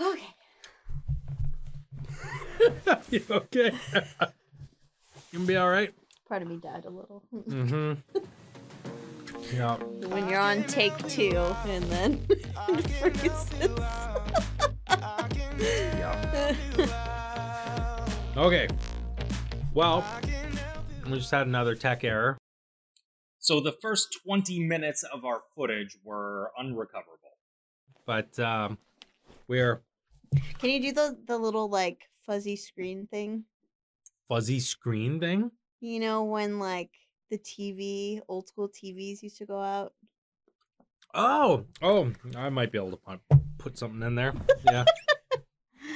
Okay. you okay? you gonna be all right? Part of me died a little. Mm-hmm. Yeah. when you're on take two and then freezes. Yeah. Okay. Well, we just had another tech error. So the first 20 minutes of our footage were unrecoverable. But um, we're Can you do the the little like fuzzy screen thing? fuzzy screen thing. You know when like the TV, old school TVs used to go out. Oh, oh, I might be able to put, put something in there. Yeah.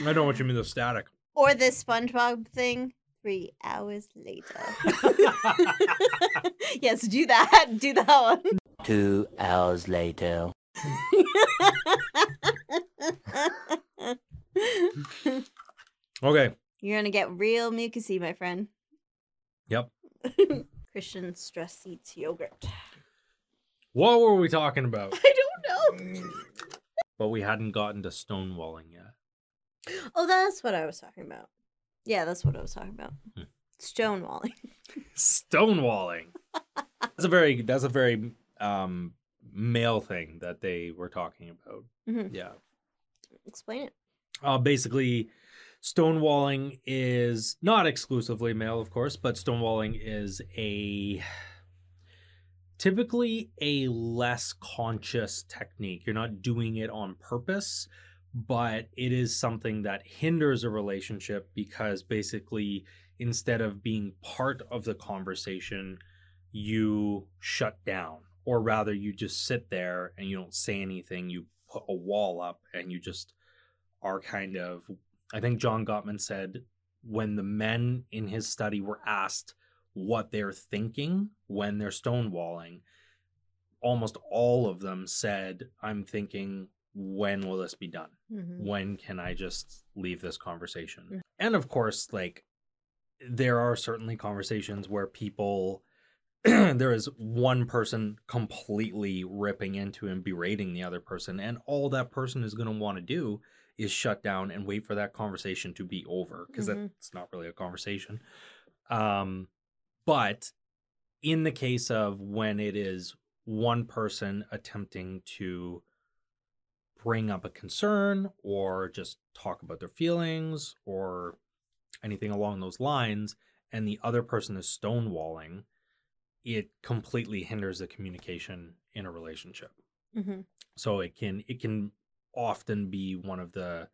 I know what you mean, the static. Or the SpongeBob thing. Three hours later. yes, do that. Do that one. Two hours later. Okay. You're gonna get real mucusy, my friend. Yep. Christian stress eats yogurt. What were we talking about? I don't know. But we hadn't gotten to stonewalling yet. Oh, that's what I was talking about. Yeah, that's what I was talking about. Hmm. Stonewalling. Stonewalling. that's a very that's a very um male thing that they were talking about. Mhm. Yeah. Explain it. Uh, basically, stonewalling is not exclusively male, of course, but stonewalling is a typically a less conscious technique. You're not doing it on purpose, but it is something that hinders a relationship because basically, instead of being part of the conversation, you shut down, or rather, you just sit there and you don't say anything. You put a wall up and you just are kind of I think John Gottman said when the men in his study were asked what they're thinking when they're stonewalling, almost all of them said, I'm thinking, when will this be done? Mhm. When can I just leave this conversation? Mhm. And of course, like, there are certainly conversations where people there is one person completely ripping into and berating the other person and all that person is going to want to do is shut down and wait for that conversation to be over because Mhm. it's not really a conversation um but in the case of when it is one person attempting to bring up a concern or just talk about their feelings or anything along those lines and the other person is stonewalling it completely hinders the communication in a relationship Mhm. so it can it can often be one of the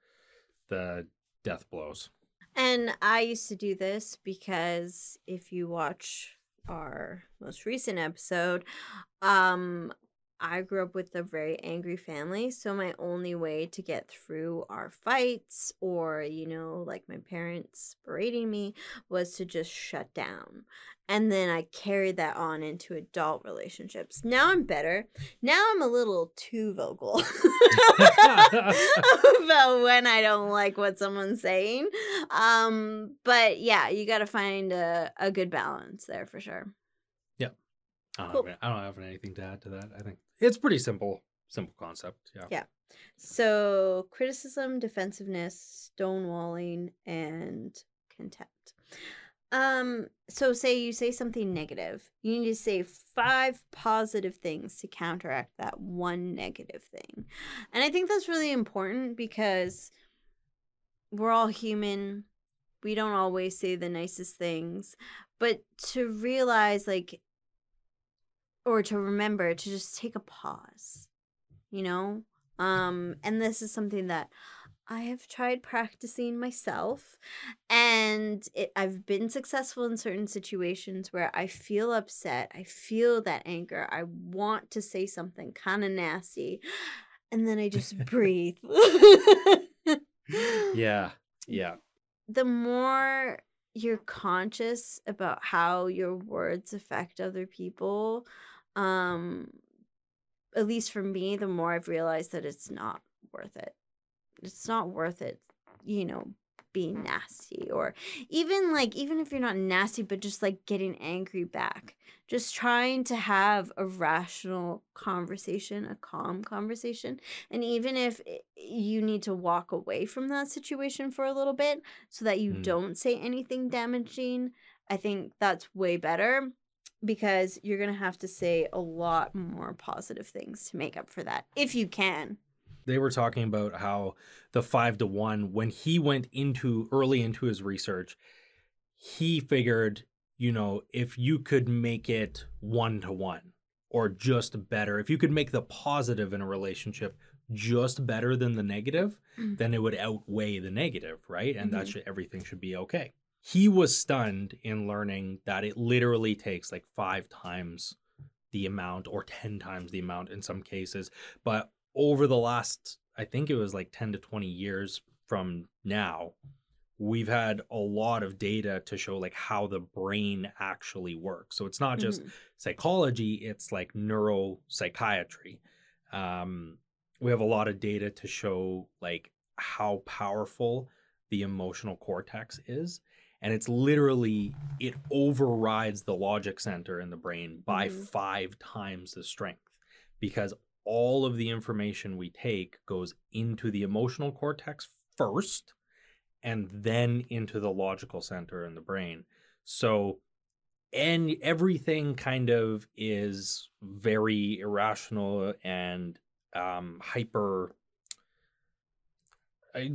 the death blows. And I used to do this because if you watch our most recent episode, um, I grew up with a very angry family. So my only way to get through our fights or, you know, like my parents berating me was to just shut down. And then I carried that on into adult relationships. Now I'm better. Now I'm a little too vocal about when I don't like what someone's saying. Um, but yeah, you got to find a, a good balance there for sure. I don't, have, I don't have anything to add to that i think it's pretty simple simple concept yeah Yeah. So criticism, defensiveness, stonewalling, and contempt. Um, so say you say something negative, you need to say five positive things to counteract that one negative thing. And I think that's really important because we're all human. We don't always say the nicest things, but to realize like or to remember to just take a pause you know? Um and this is something that i have tried practicing myself and it, i've been successful in certain situations where i feel upset i feel that anger i want to say something kind of nasty and then i just breathe. Yeah yeah. The more you're conscious about how your words affect other people um at least for me the more i've realized that it's not worth it. It's not worth it you know being nasty or even like even if you're not nasty but just like getting angry back. Just trying to have a rational conversation a calm conversation and even if you need to walk away from that situation for a little bit so that you Mm. don't say anything damaging i think that's way better because you're going to have to say a lot more positive things to make up for that if you can they were talking about how the five to one when he went into early into his research he figured you know if you could make it one to one or just better if you could make the positive in a relationship just better than the negative Mm. then it would outweigh the negative right and that Mhm. should everything should be okay he was stunned in learning that it literally takes like five times the amount or 10 times the amount in some cases. But over the last i think it was like 10 to 20 years from now we've had a lot of data to show like how the brain actually works. So it's not just Mhm. psychology it's like neuropsychiatry. Um we have a lot of data to show like how powerful the emotional cortex is and it's literally it overrides the logic center in the brain by Mhm. 5 times the strength because all of the information we take goes into the emotional cortex first and then into the logical center in the brain so and everything kind of is very irrational and um hyper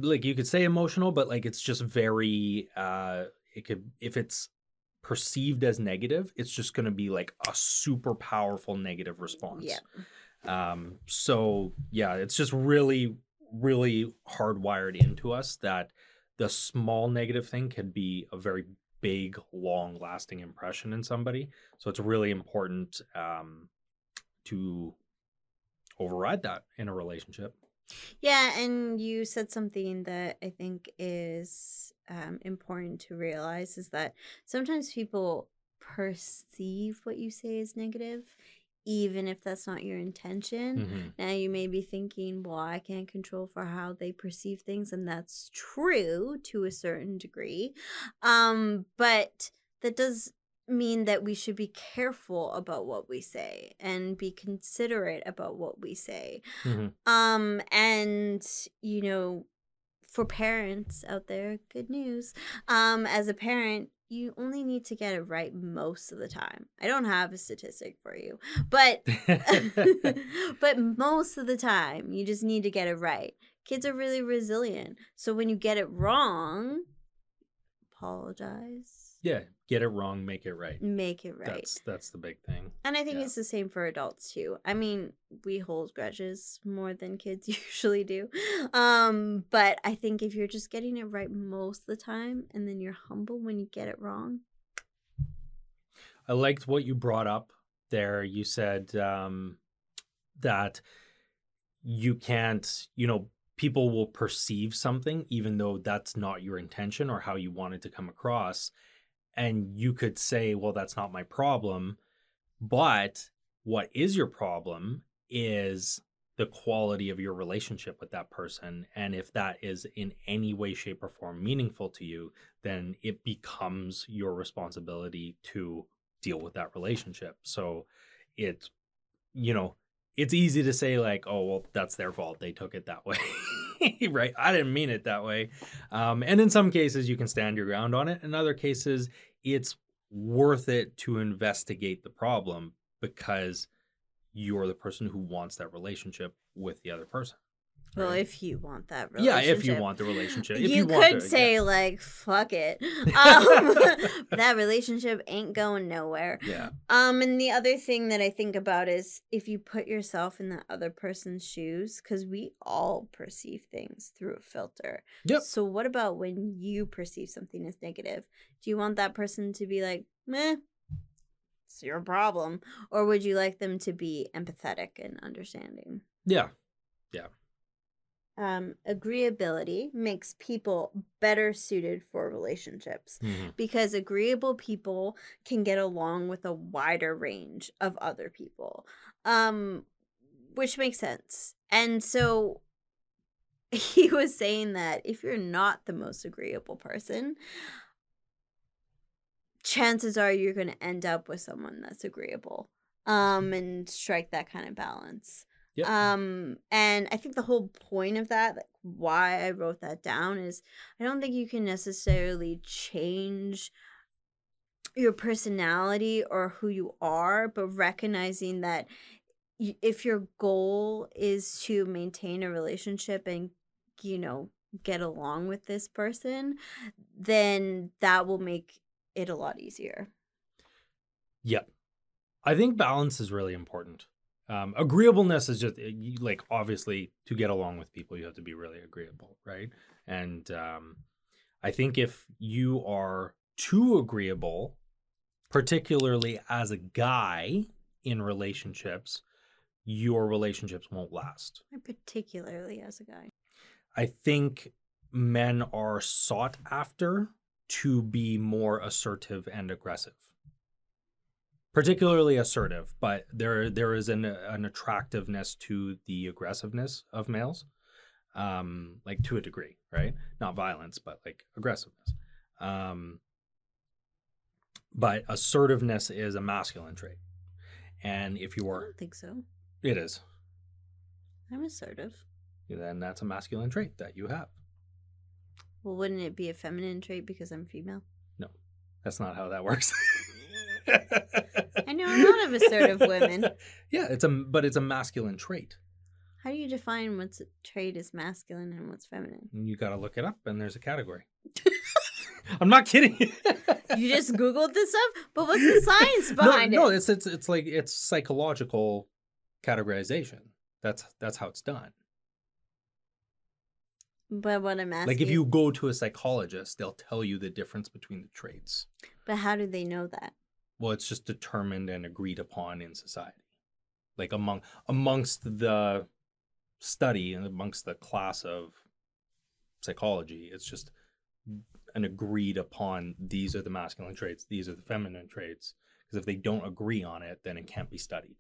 like you could say emotional but like it's just very uh it could if it's perceived as negative it's just going to be like a super powerful negative response. Yeah. um so yeah it's just really really hardwired into us that the small negative thing can be a very big long lasting impression in somebody. So it's really important um to override that in a relationship Yeah, and you said something that I think is um, important to realize is that sometimes people perceive what you say as negative, even if that's not your intention. Mhm. Now you may be thinking, well, I can't control for how they perceive things, and that's true to a certain degree. Um, but that does mean that we should be careful about what we say and be considerate about what we say. Mhm. Um, and you know, for parents out there, good news. Um, as a parent, you only need to get it right most of the time. I don't have a statistic for you, but but most of the time, you just need to get it right. Kids are really resilient. So when you get it wrong, apologize. Yeah get it wrong make it right Make it right. that's that's the big thing And I think Yeah. it's the same for adults too. I mean, we hold grudges more than kids usually do. Um, but I think if you're just getting it right most of the time and then you're humble when you get it wrong. I liked what you brought up there. You said um, that you can't, you know, people will perceive something even though that's not your intention or how you want it to come across. And you could say, well, that's not my problem. But what is your problem is the quality of your relationship with that person. And if that is in any way, shape, or form meaningful to you, then it becomes your responsibility to deal with that relationship. So it's, you know, it's easy to say, like, oh, well, that's their fault. They took it that way. right. I didn't mean it that way. Um, and in some cases, you can stand your ground on it. In other cases, it's worth it to investigate the problem because you're the person who wants that relationship with the other person. Well, right? if you want that yeah, relationship. if you want the relationship, if you, you, could the- say yeah. like fuck it um, that relationship ain't going nowhere yeah, um and the other thing that i think about is if you put yourself in the other person's shoes because we all perceive things through a filter Yep. so what about when you perceive something as negative do you want that person to be like meh it's your problem or would you like them to be empathetic and understanding Yeah. yeah, um, agreeability makes people better suited for relationships Mhm. because agreeable people can get along with a wider range of other people um which makes sense and so he was saying that if you're not the most agreeable person, chances are you're going to end up with someone that's agreeable um and strike that kind of balance. Yep. Um and I think the whole point of that like why I wrote that down is I don't think you can necessarily change your personality or who you are, but recognizing that y- if your goal is to maintain a relationship and you know get along with this person, then that will make it a lot easier. Yep. I think balance is really important. Um, agreeableness is just eh, like obviously to get along with people, you have to be really agreeable, right? And um, I think if you are too agreeable, particularly as a guy in relationships, your relationships won't last. Particularly as a guy. I think men are sought after to be more assertive and aggressive. Particularly assertive, but there there is an an attractiveness to the aggressiveness of males. Um like to a degree, right? Not violence, but like aggressiveness. Um but assertiveness is a masculine trait. And if you are, I don't think so. it is, I'm assertive. then that's a masculine trait that you have. Well, wouldn't it be a feminine trait because I'm female? No, that's not how that works. I know a lot of assertive women. Yeah, it's a but it's a masculine trait. How do you define what's a trait is masculine and what's feminine? You got to look it up, and there's a category. I'm not kidding. You just Googled this up? But what's the science behind no, it? No, it's it's it's like it's psychological categorization. That's that's how it's done. But what I'm asking Like if you go to a psychologist, they'll tell you the difference between the traits. But how do they know that? Well, it's just determined and agreed upon in society. Like among amongst the study and amongst the class of psychology, it's just an agreed upon these are the masculine traits, these are the feminine traits. Because if they don't agree on it, then it can't be studied.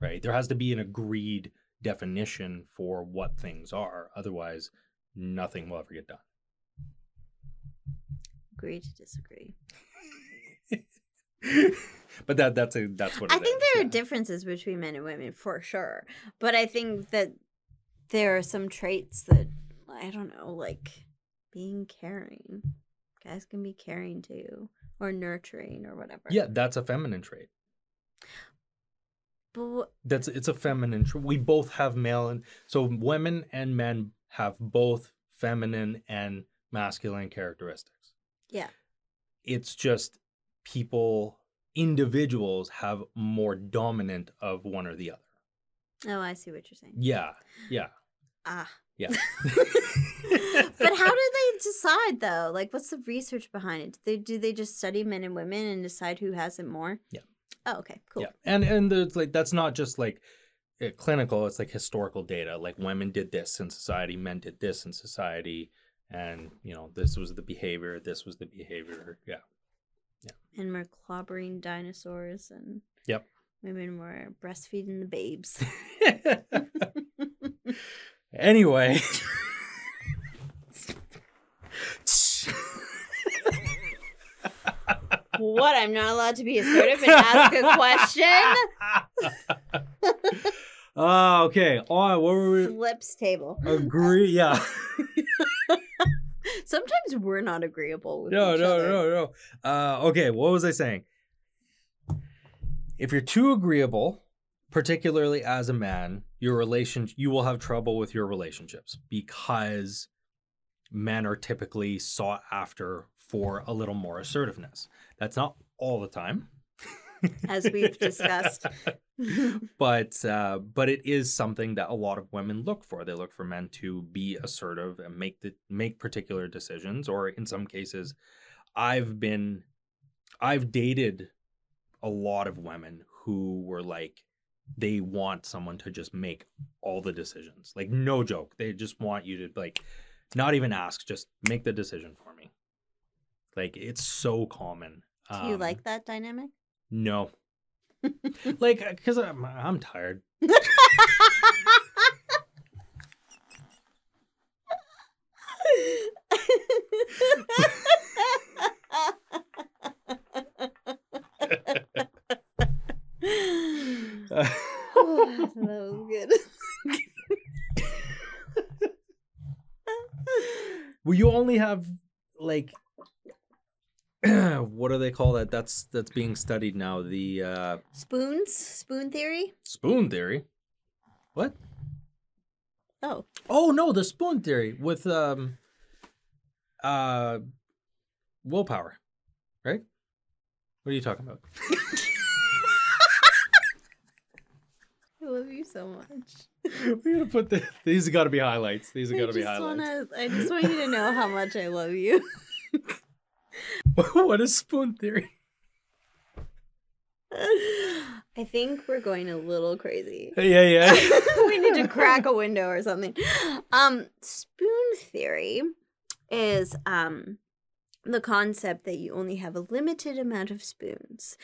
Right? There has to be an agreed definition for what things are. Otherwise, nothing will ever get done. Agree to disagree. but that that's a that's what I think is, there are differences between men and women for sure. But I think that there are some traits that I don't know, like being caring. Guys can be caring too. Or nurturing or whatever. Yeah, that's a feminine trait. But wh- That's it's a feminine trait. We both have male and so women and men have both feminine and masculine characteristics. yeah. It's just people individuals have more dominant of one or the other. Oh, I see what you're saying. Yeah. Yeah. Ah. Yeah. but how do they decide though? Like, what's the research behind it? Do they do they just study men and women and decide who has it more? Yeah. Oh, okay, cool. Yeah, and and there's like that's not just like uh, clinical; it's like historical data. Like women did this in society, men did this in society, and you know this was the behavior, this was the behavior. Yeah, And we're clobbering dinosaurs, and Yep. women were breastfeeding the babes. anyway. what? I'm not allowed to be assertive and ask a question. Ah, okay. Oh, what were we? Flips table. Agree? Yeah. Sometimes we're not agreeable with no, each no, other. no, no. Uh, okay, what was I saying? If you're too agreeable, particularly as a man, your relation you will have trouble with your relationships because men are typically sought after for a little more assertiveness. That's not all the time. As we've discussed. but uh, but it is something that a lot of women look for. They look for men to be assertive and make the make particular decisions. Or in some cases, I've been I've dated a lot of women who were like they want someone to just make all the decisions. Like no joke, they just want you to like not even ask, just make the decision for me. Like it's so common. Do you Um, like that dynamic? No. like, uh, because I'm, I'm tired. Oh, that was good. Will you only have like what do they call that? That's that's being studied now. The uh, Spoons? Spoon theory? spoon theory. What? Oh. Oh no, the spoon theory with um uh willpower, right? What are you talking about? I love you so much. We're gonna put the these got to be highlights. These are to be highlights. wanna I just want you to know how much I love you. what is spoon theory? I think we're going a little crazy. Yeah, yeah. we need to crack a window or something. Um, spoon theory is um the concept that you only have a limited amount of spoons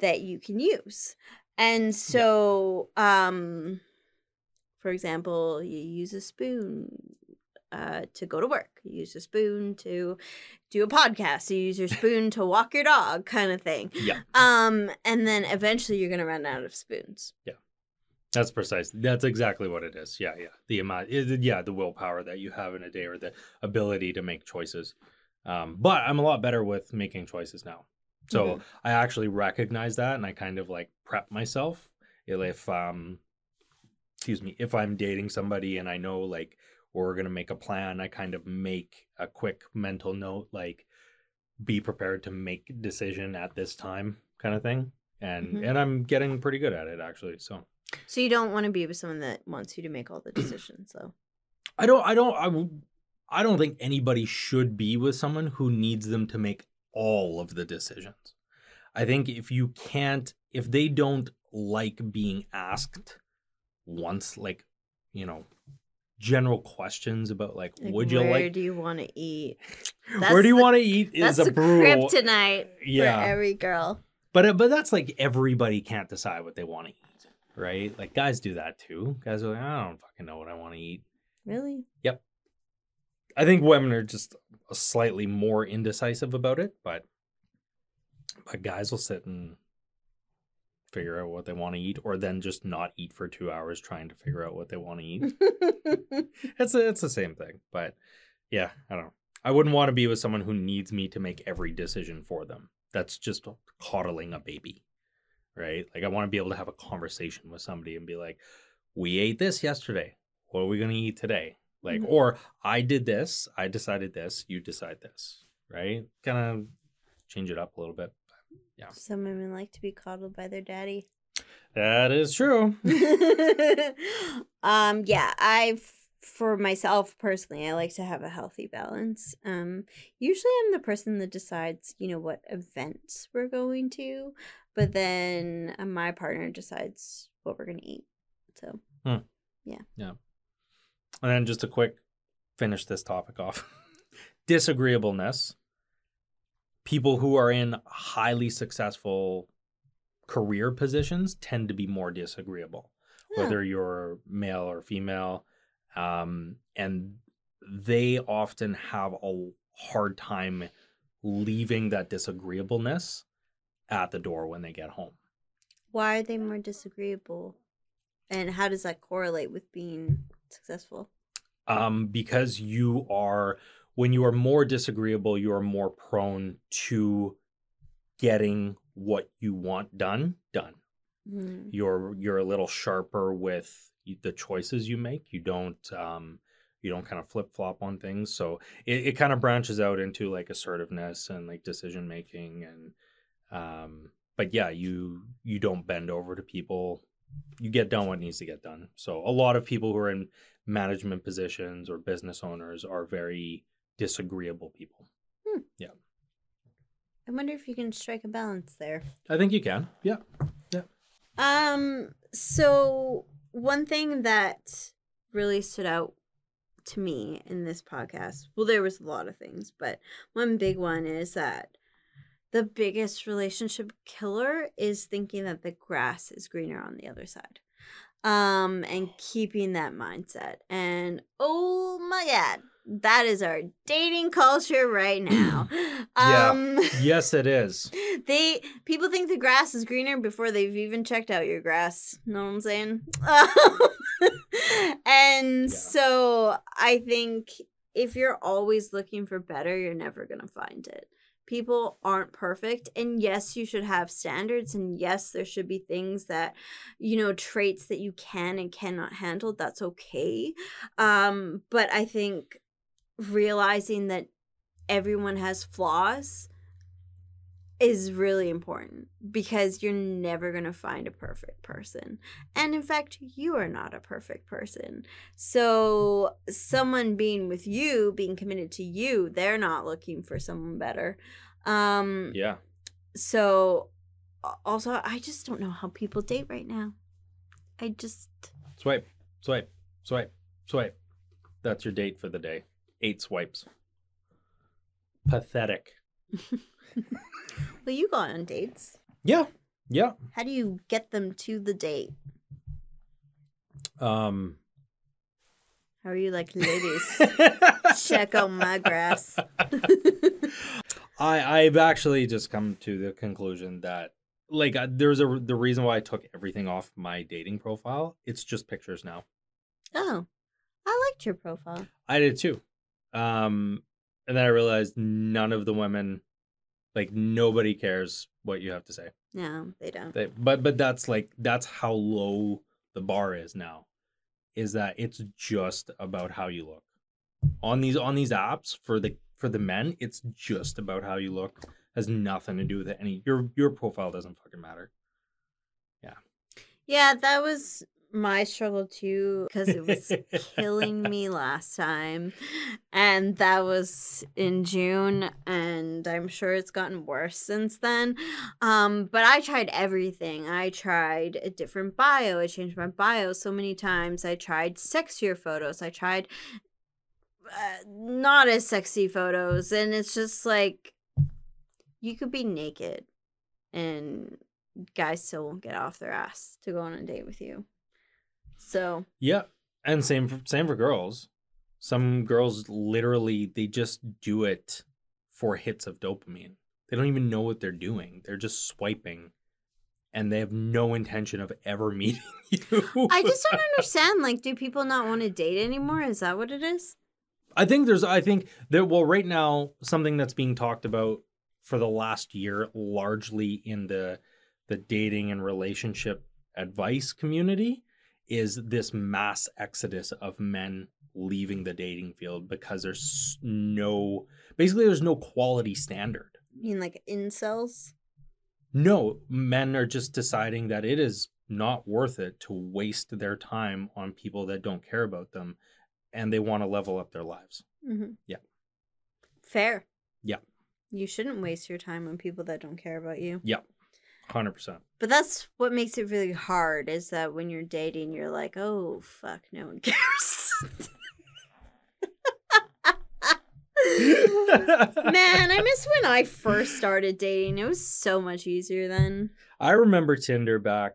that you can use. And so um for example, you use a spoon uh, to go to work. You use a spoon to do a podcast. You use your spoon to walk your dog, kind of thing. Yeah. Um, and then eventually you're gonna run out of spoons. Yeah. That's precise. That's exactly what it is. Yeah, yeah. The amount, yeah, the willpower that you have in a day or the ability to make choices. Um, but I'm a lot better with making choices now. So Mhm. I actually recognize that and I kind of like prep myself. If, um, excuse me, if I'm dating somebody and I know like we're going to make a plan, I kind of make a quick mental note, like be prepared to make decision at this time kind of thing. And, Mhm. and I'm getting pretty good at it actually. So. So you don't want to be with someone that wants you to make all the decisions, though. I don't I don't I, w- I don't think anybody should be with someone who needs them to make all of the decisions. I think if you can't if they don't like being asked once like, you know, general questions about like, Like, would you where like where do you want to eat? where do you want to eat is That's a brutal kryptonite Yeah. for every girl. but uh, but that's like everybody can't decide what they want to eat, right? Like guys do that too. Guys are like, I don't fucking know what I want to eat. Really? Yep. I think women are just slightly more indecisive about it, but but guys will sit and figure out what they want to eat, or then just not eat for two hours trying to figure out what they want to eat. it's a, it's the same thing, but yeah, I don't know. I wouldn't want to be with someone who needs me to make every decision for them. That's just coddling a baby, right? Like I want to be able to have a conversation with somebody and be like, "We ate this yesterday. What are we going to eat today?" Like, Mhm. or I did this, I decided this, you decide this, right? Kind of change it up a little bit. Some women like to be coddled by their daddy. That is true. um, yeah, I've for myself personally, I like to have a healthy balance. Um, usually I'm the person that decides, you know, what events we're going to, but then uh, my partner decides what we're gonna eat. So hmm. yeah. Yeah. And then just a quick finish this topic off. Disagreeableness. People who are in highly successful career positions tend to be more disagreeable, yeah. whether you're male or female. Um, and they often have a hard time leaving that disagreeableness at the door when they get home. why are they more disagreeable, and how does that correlate with being successful? um, because you are when you are more disagreeable you are more prone to getting what you want done done. Hmm. you're you're a little sharper with the choices you make. You don't um you don't kind of flip-flop on things. So it, it kind of branches out into like assertiveness and like decision making and um but yeah you you don't bend over to people. You get done what needs to get done. So a lot of people who are in management positions or business owners are very disagreeable people Yeah. I wonder if you can strike a balance there. i think you can Yeah. yeah Um, so one thing that really stood out to me in this podcast, well, there was a lot of things, but one big one is that the biggest relationship killer is thinking that the grass is greener on the other side. Um, and keeping that mindset. And oh my god, that is our dating culture right now. Yeah. Um yes it is they people think the grass is greener before they've even checked out your grass. Know what I'm saying? and Yeah. so I think if you're always looking for better, you're never going to find it. People aren't perfect. And yes, you should have standards. And yes, there should be things that, you know, traits that you can and cannot handle. That's okay. Um, but I think realizing that everyone has flaws is really important because you're never going to find a perfect person. And in fact, you are not a perfect person. So, someone being with you, being committed to you, they're not looking for someone better. Um Yeah. so also I just don't know how people date right now. I just Swipe, swipe, swipe, swipe. That's your date for the day. Eight swipes. Pathetic. well you go on dates. Yeah. Yeah. How do you get them to the date? Um How are you like ladies? Check out my grass. I I've actually just come to the conclusion that like uh, there's a the reason why I took everything off my dating profile. It's just pictures now. Oh, I liked your profile. I did too. Um and then I realized none of the women like nobody cares what you have to say. No, they don't. They, but but that's like that's how low the bar is now. Is that it's just about how you look. On these on these apps for the for the men, it's just about how you look. Has nothing to do with it. any your your profile doesn't fucking matter. Yeah. Yeah, that was my struggle too because it was killing me last time. And that was in June and I'm sure it's gotten worse since then. Um but I tried everything. I tried a different bio. I changed my bio so many times. I tried sexier photos. I tried uh, not as sexy photos and it's just like you could be naked and guys still won't get off their ass to go on a date with you. So Yeah, and same for, same for girls. Some girls literally they just do it for hits of dopamine. They don't even know what they're doing. They're just swiping, and they have no intention of ever meeting you. I just don't understand. Like, do people not want to date anymore? Is that what it is? I think there's I think that well right now something that's being talked about for the last year largely in the the dating and relationship advice community is this mass exodus of men leaving the dating field because there's no basically there's no quality standard. You mean like incels? No, men are just deciding that it is not worth it to waste their time on people that don't care about them and they want to level up their lives. Mm-hmm. Yeah. Fair. Yeah. You shouldn't waste your time on people that don't care about you. 100%. But that's what makes it really hard is that when you're dating, you're like, oh, fuck, no one cares. Man, I miss when I first started dating. It was so much easier then. I remember Tinder back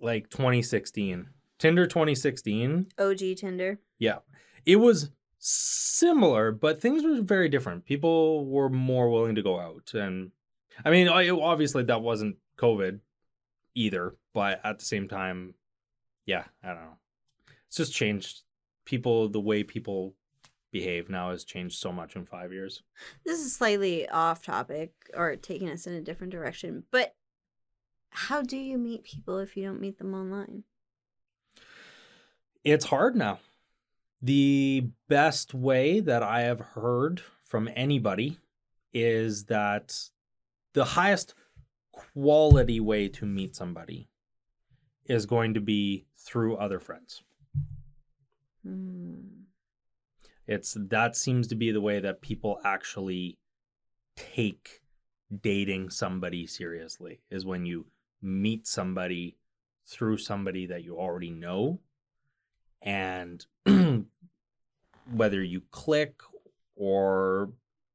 like 2016. Tinder 2016. OG Tinder. Yeah. It was similar, but things were very different. People were more willing to go out. And I mean, obviously that wasn't COVID either, but at the same time, yeah, I don't know. It's just changed. People, the way people behave now has changed so much in five years. This is slightly off topic or taking us in a different direction, but how do you meet people if you don't meet them online? It's hard now. The best way that I have heard from anybody is that the highest quality way to meet somebody is going to be through other friends. Hmm. It's that seems to be the way that people actually take dating somebody seriously is when you meet somebody through somebody that you already know and whether you click or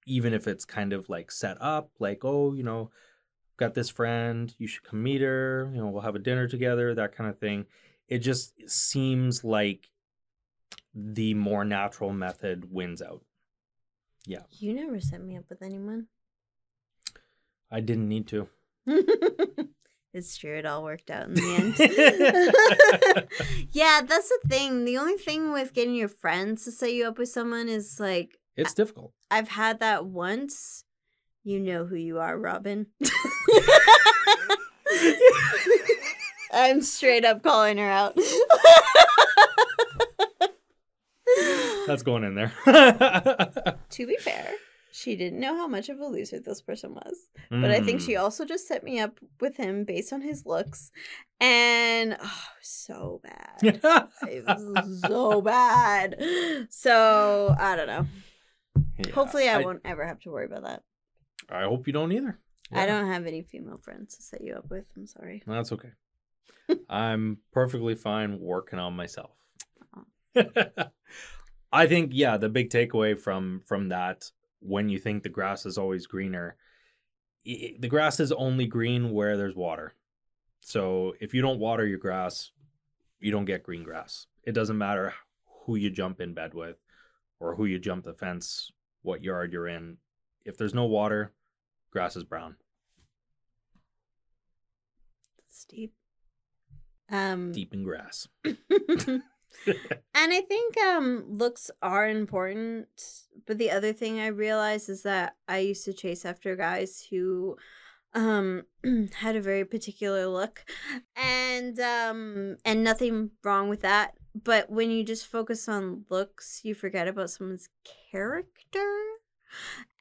even if it's kind of like set up like oh you know got this friend you should come meet her you know we'll have a dinner together that kind of thing it just seems like the more natural method wins out Yeah. You never set me up with anyone. i didn't need to It's true. It all worked out in the end. yeah, that's the thing. The only thing with getting your friends to set you up with someone is like it's difficult. I've had that once. You know who you are, Robin. I'm straight up calling her out. That's going in there. to be fair, she didn't know how much of a loser this person was. But I think she Mm. also just set me up with him based on his looks. And oh, so bad. It was so bad. So I don't know. Yeah, Hopefully, I, I- won't ever have to worry about that. I hope you don't either. I don't have any female friends to set you up with. I'm sorry. That's okay. I'm perfectly fine working on myself. I think yeah, the big takeaway from from that when you think the grass is always greener, i- the grass is only green where there's water. So if you don't water your grass, you don't get green grass. It doesn't matter who you jump in bed with or who you jump the fence, what yard you're in. If there's no water, grass is brown. Steep. Um, Deep in grass. and I think um looks are important, but the other thing I realized is that I used to chase after guys who um had a very particular look and um and nothing wrong with that, but when you just focus on looks, you forget about someone's character.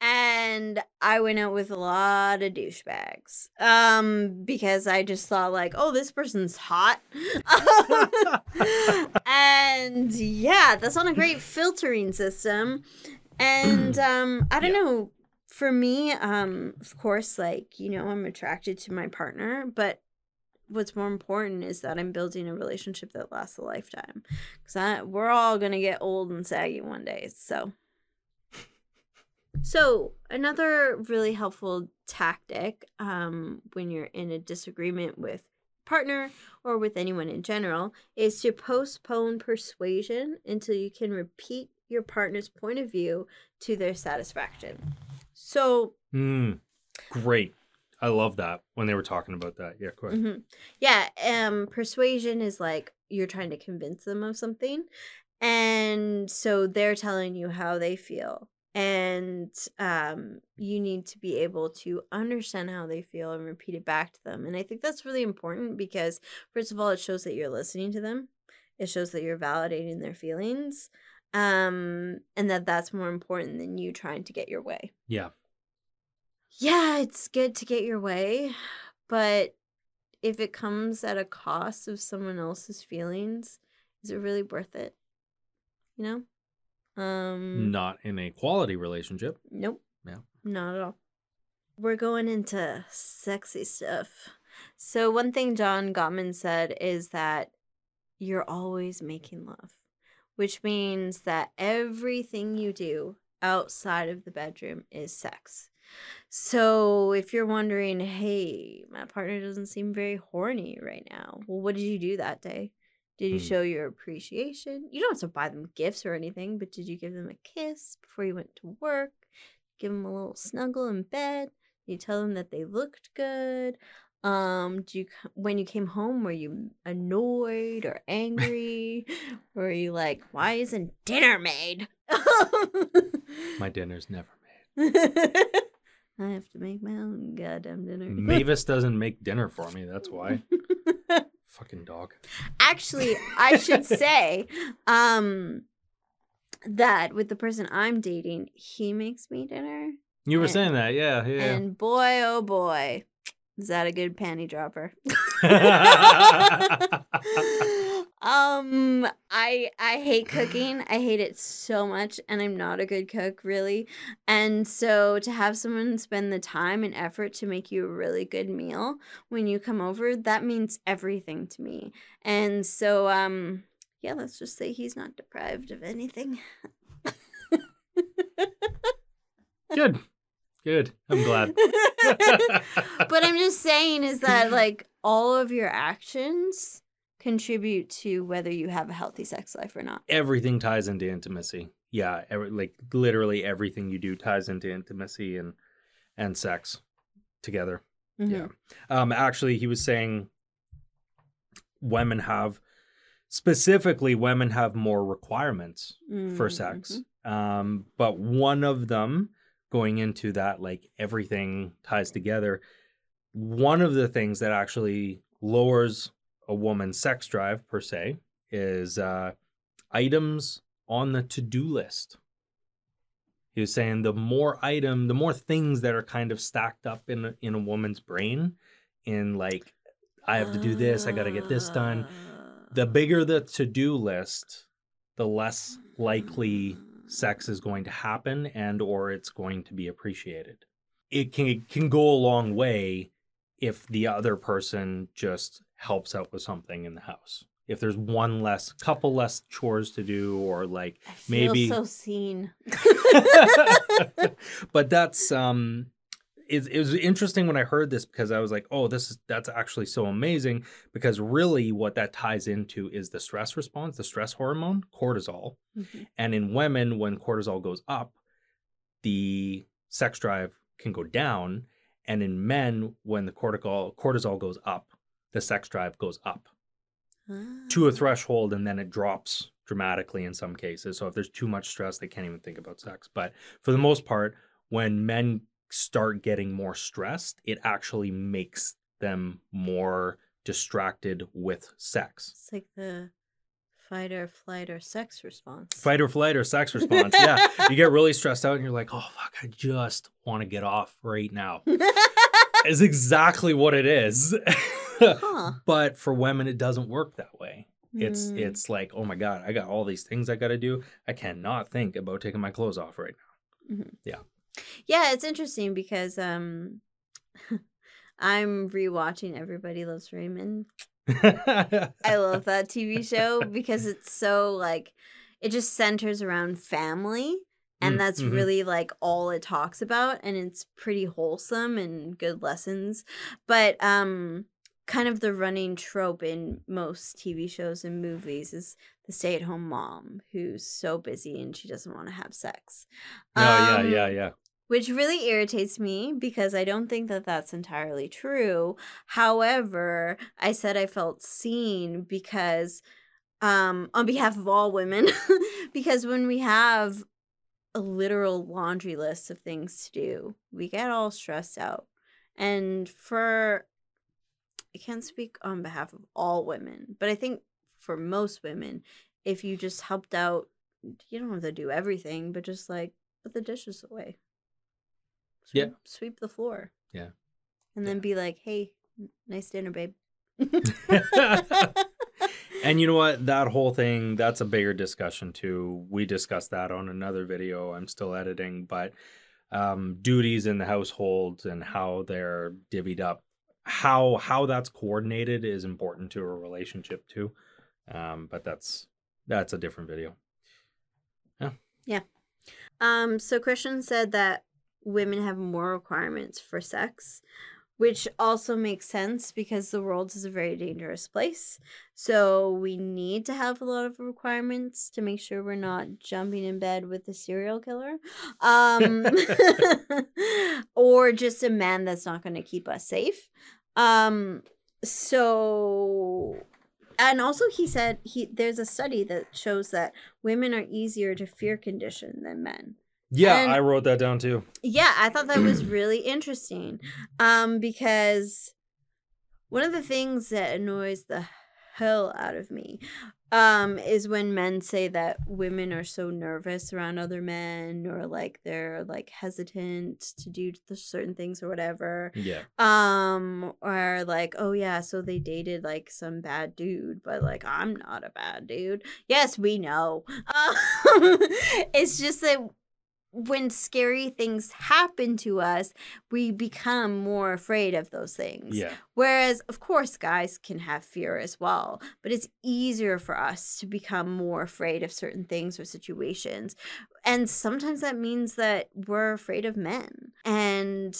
And I went out with a lot of douchebags. Um, because I just thought like, oh, this person's hot. and yeah, that's not a great filtering system. And um, I don't Yeah. know. For me, um, of course, like, you know, I'm attracted to my partner, but what's more important is that I'm building a relationship that lasts a lifetime. Because we're all going to get old and saggy one day. So. So, another really helpful tactic um, when you're in a disagreement with partner or with anyone in general is to postpone persuasion until you can repeat your partner's point of view to their satisfaction. So, Mm, great. I love that when they were talking about that. Yeah, mhm. yeah, um, persuasion is like you're trying to convince them of something, and so they're telling you how they feel, and um, you need to be able to understand how they feel and repeat it back to them. And I think that's really important because, first of all, it shows that you're listening to them. It shows that you're validating their feelings, um, and that that's more important than you trying to get your way. Yeah. Yeah, it's good to get your way, but if it comes at a cost of someone else's feelings, is it really worth it? You know? Um Not in a quality relationship. nope. Yeah. Not at all. We're going into sexy stuff. So one thing John Gottman said is that you're always making love, which means that everything you do outside of the bedroom is sex. So if you're wondering, hey, my partner doesn't seem very horny right now. Well, what did you do that day? Did you Hmm. show your appreciation? You don't have to buy them gifts or anything, but did you give them a kiss before you went to work? Give them a little snuggle in bed? You tell them that they looked good? Um, do you when you came home were you annoyed or angry? were you like, why isn't dinner made? My dinner's never I have to make my own goddamn dinner. Mavis doesn't make dinner for me. That's why. Fucking dog. Actually, I should say um that with the person I'm dating, he makes me dinner. You were And- saying that, yeah, yeah. And boy oh boy, is that a good panty dropper. Um I I hate cooking. I hate it so much and I'm not a good cook really. And so to have someone spend the time and effort to make you a really good meal when you come over, that means everything to me. And so um yeah, let's just say he's not deprived of anything. Good. Good. I'm glad. but I'm just saying is that like all of your actions contribute to whether you have a healthy sex life or not. everything ties into intimacy. Yeah, every, like literally everything you do ties into intimacy and and sex together. Mhm. Yeah. Um, actually, he was saying women have, specifically, women have more requirements for sex. Mhm. Um, but one of them going into that, like everything ties together, one of the things that actually lowers a woman's sex drive, per se, is uh, items on the to do list. He was saying the more item, the more things that are kind of stacked up in a, in a woman's brain, in like, I have to do this, I got to get this done. The bigger the to do list, the less likely sex is going to happen and or it's going to be appreciated. It can it can go a long way if the other person just helps out with something in the house. If there's one less couple less chores to do or like I feel maybe- so seen. but that's um it, it was interesting when I heard this because I was like, oh, this is that's actually so amazing because really what that ties into is the stress response, the stress hormone, cortisol. Mhm. And in women, when cortisol goes up, the sex drive can go down. And in men, when the cortisol cortisol goes up, the sex drive goes up to a Ah. threshold and then it drops dramatically in some cases. So if there's too much stress, they can't even think about sex. But for the most part, when men start getting more stressed, it actually makes them more distracted with sex. It's like the fight or flight or sex response. Fight or flight or sex response. Yeah. you get really stressed out and you're like, oh, fuck, I just want to get off right now. Is exactly what it is. huh. but for women, it doesn't work that way. It's Mm. it's like, oh my god, I got all these things I got to do. I cannot think about taking my clothes off right now. Yeah, Yeah, it's interesting because um I'm rewatching Everybody Loves Raymond. I love that TV show because it's so like it just centers around family and Mm, that's mhm. really like all it talks about and it's pretty wholesome and good lessons. But um kind of the running trope in most TV shows and movies is the stay-at-home mom who's so busy and she doesn't want to have sex. Oh yeah, Um, yeah, yeah. which really irritates me because I don't think that that's entirely true. However, I said I felt seen because, um, on behalf of all women, because when we have a literal laundry list of things to do, we get all stressed out. And for, I can't speak on behalf of all women, but I think for most women, if you just helped out, you don't have to do everything, but just like put the dishes away. Yeah. Sweep, sweep the floor. Yeah. And then Yeah. be like, hey, nice dinner, babe. And you know what? That whole thing, that's a bigger discussion too. We discussed that on another video. I'm still editing, but um, duties in the household and how they're divvied up, how how that's coordinated is important to a relationship too. Um, but that's that's a different video. Yeah. Yeah. Um, so Christian said that women have more requirements for sex, which also makes sense because the world is a very dangerous place. So we need to have a lot of requirements to make sure we're not jumping in bed with a serial killer. Um or just a man that's not going to keep us safe. Um so and also he said he there's a study that shows that women are easier to fear condition than men. Yeah, And- I wrote that down too. Yeah, I thought that was really interesting. Um, because one of the things that annoys the hell out of me um is when men say that women are so nervous around other men or like they're like hesitant to do the certain things or whatever Yeah. um or like oh yeah so they dated like some bad dude but like i'm not a bad dude yes we know um, it's just that when scary things happen to us we become more afraid of those things. Yeah. whereas of course guys can have fear as well but it's easier for us to become more afraid of certain things or situations. And sometimes that means that we're afraid of men and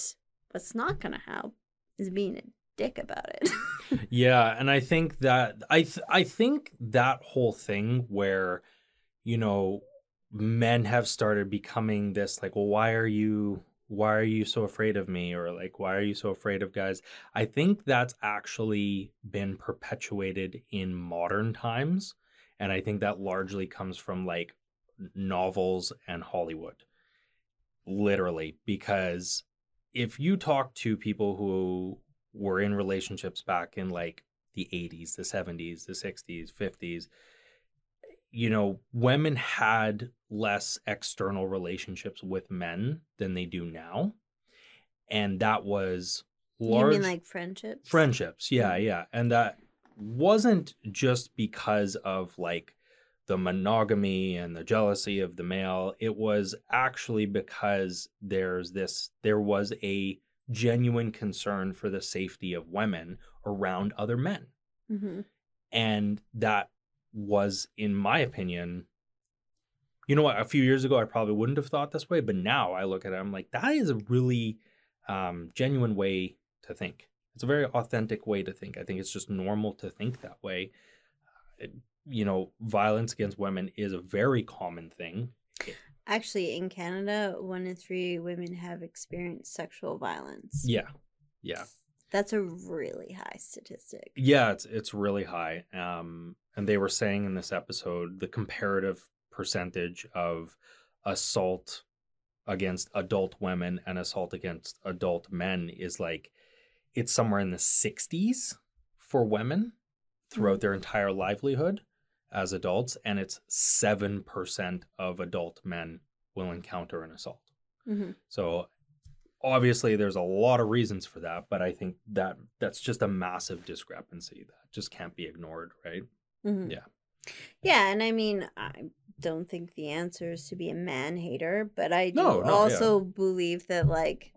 what's not going to help is being a dick about it. Yeah, and I think that I th- I think that whole thing where you know men have started becoming this like well why are you why are you so afraid of me? or like why are you so afraid of guys? I think that's actually been perpetuated in modern times and i think that largely comes from like novels and hollywood. Literally because if you talk to people who were in relationships back in like the 80s the 70s the 60s 50s you know, women had less external relationships with men than they do now. And that was large You mean like friendships? friendships. Yeah, Mhm. yeah. And that wasn't just because of like the monogamy and the jealousy of the male. It was actually because there's this, there was a genuine concern for the safety of women around other men hmm and that was in my opinion you know what a few years ago i probably wouldn't have thought this way but now i look at it i'm like that is a really um, genuine way to think it's a very authentic way to think i think it's just normal to think that way It- you know violence against women is a very common thing Actually, in Canada, one in three women have experienced sexual violence. yeah yeah That's a really high statistic. Yeah, it's it's really high. Um, and they were saying in this episode the comparative percentage of assault against adult women and assault against adult men is like it's somewhere in the 60s for women throughout their entire livelihood as adults and it's 7% of adult men will encounter an assault. hmm So obviously there's a lot of reasons for that, but I think that that's just a massive discrepancy that just can't be ignored, right? Hmm Yeah. Yeah, and I mean, I don't think the answer is to be a man hater, but I do No, no, yeah. also believe that like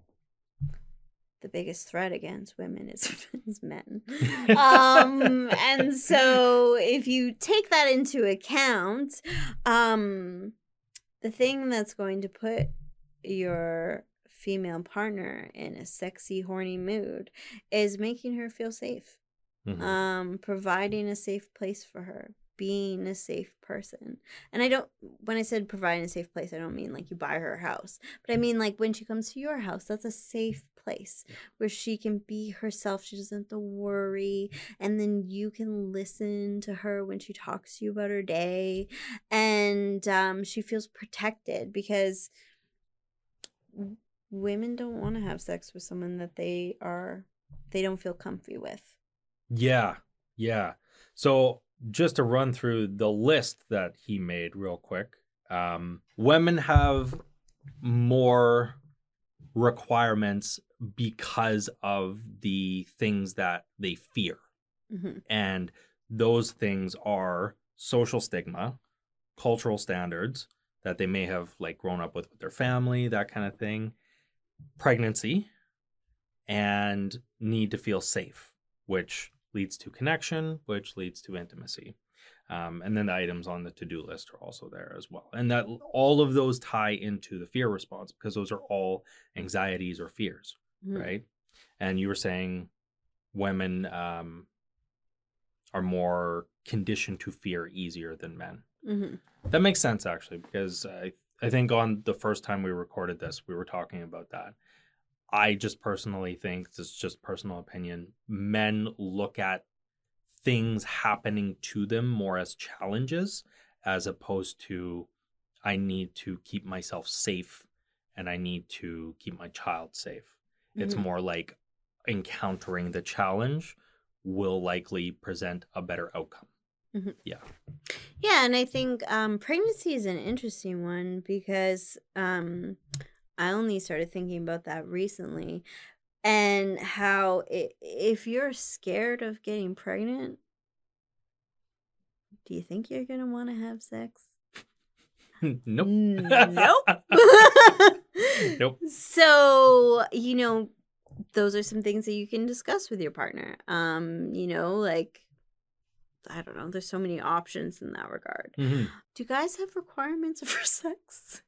the biggest threat against women is, is men. um and so if you take that into account um the thing that's going to put your female partner in a sexy horny mood is making her feel safe Mhm. um providing a safe place for her being a safe person. And i don't when i said providing a safe place i don't mean like you buy her a house but i mean like when she comes to your house that's a safe place where she can be herself. She doesn't have to worry and then you can listen to her when she talks to you about her day and um, she feels protected because women don't want to have sex with someone that they are they don't feel comfy with Yeah, yeah. So just to run through the list that he made real quick, um, women have more requirements because of the things that they fear. hmm And those things are social stigma, cultural standards that they may have like grown up with with their family, that kind of thing, pregnancy, and need to feel safe, which leads to connection, which leads to intimacy. Um, and then the items on the to-do list are also there as well. And that all of those tie into the fear response because those are all anxieties or fears Mhm. right? And you were saying women um, are more conditioned to fear easier than men. hmm That makes sense actually, because I I think on the first time we recorded this, we were talking about that. I just personally think this is just personal opinion. Men look at things happening to them more as challenges as opposed to I need to keep myself safe and I need to keep my child safe. It's Mhm. more like encountering the challenge will likely present a better outcome. Yeah. Yeah, and I think um, pregnancy is an interesting one because um, I only started thinking about that recently, and how i if you're scared of getting pregnant, do you think you're gonna want to have sex? nope. Nope. Nope. So, you know, those are some things that you can discuss with your partner. Um, you know, like I don't know, there's so many options in that regard. Mhm. Do guys have requirements for sex?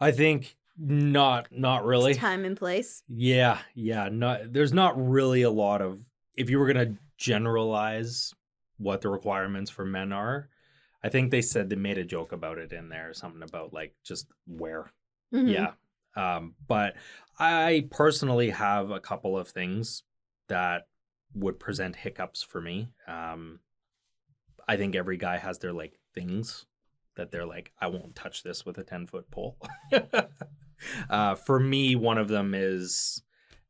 I think not not really. Time and place. Yeah, yeah. Not there's not really a lot of if you were gonna generalize what the requirements for men are, I think they said they made a joke about it in there, something about like just where. Mhm. Yeah. Um, but I personally have a couple of things that would present hiccups for me. Um, I think every guy has their like things that they're like, I won't touch this with a 10 foot pole. uh, for me, one of them is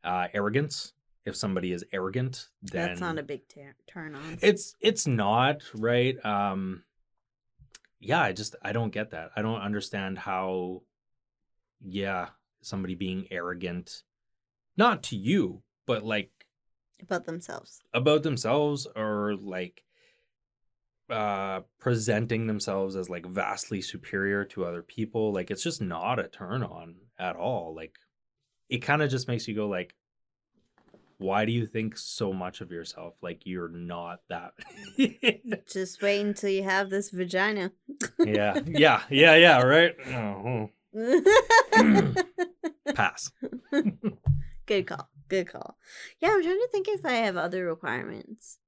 uh, arrogance. If somebody is arrogant, then That's not a big turn on. it's it's not right. Um, yeah, I just I don't get that. I don't understand how. Yeah, somebody being arrogant, not to you, but like about themselves. about themselves or like uh presenting themselves as like vastly superior to other people like it's just not a turn on at all like it kind of just makes you go like why do you think so much of yourself like you're not that Just wait until you have this vagina. yeah yeah yeah yeah right oh, pass Good call. Good call. Yeah, I'm trying to think if I have other requirements.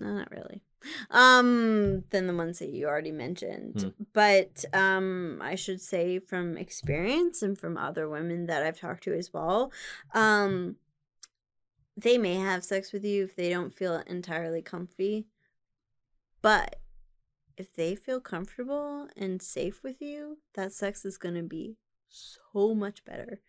No, not really. Um, than the ones that you already mentioned. Hmm. But um I should say from experience and from other women that I've talked to as well, um they may have sex with you if they don't feel entirely comfy. But if they feel comfortable and safe with you, that sex is going to be so much better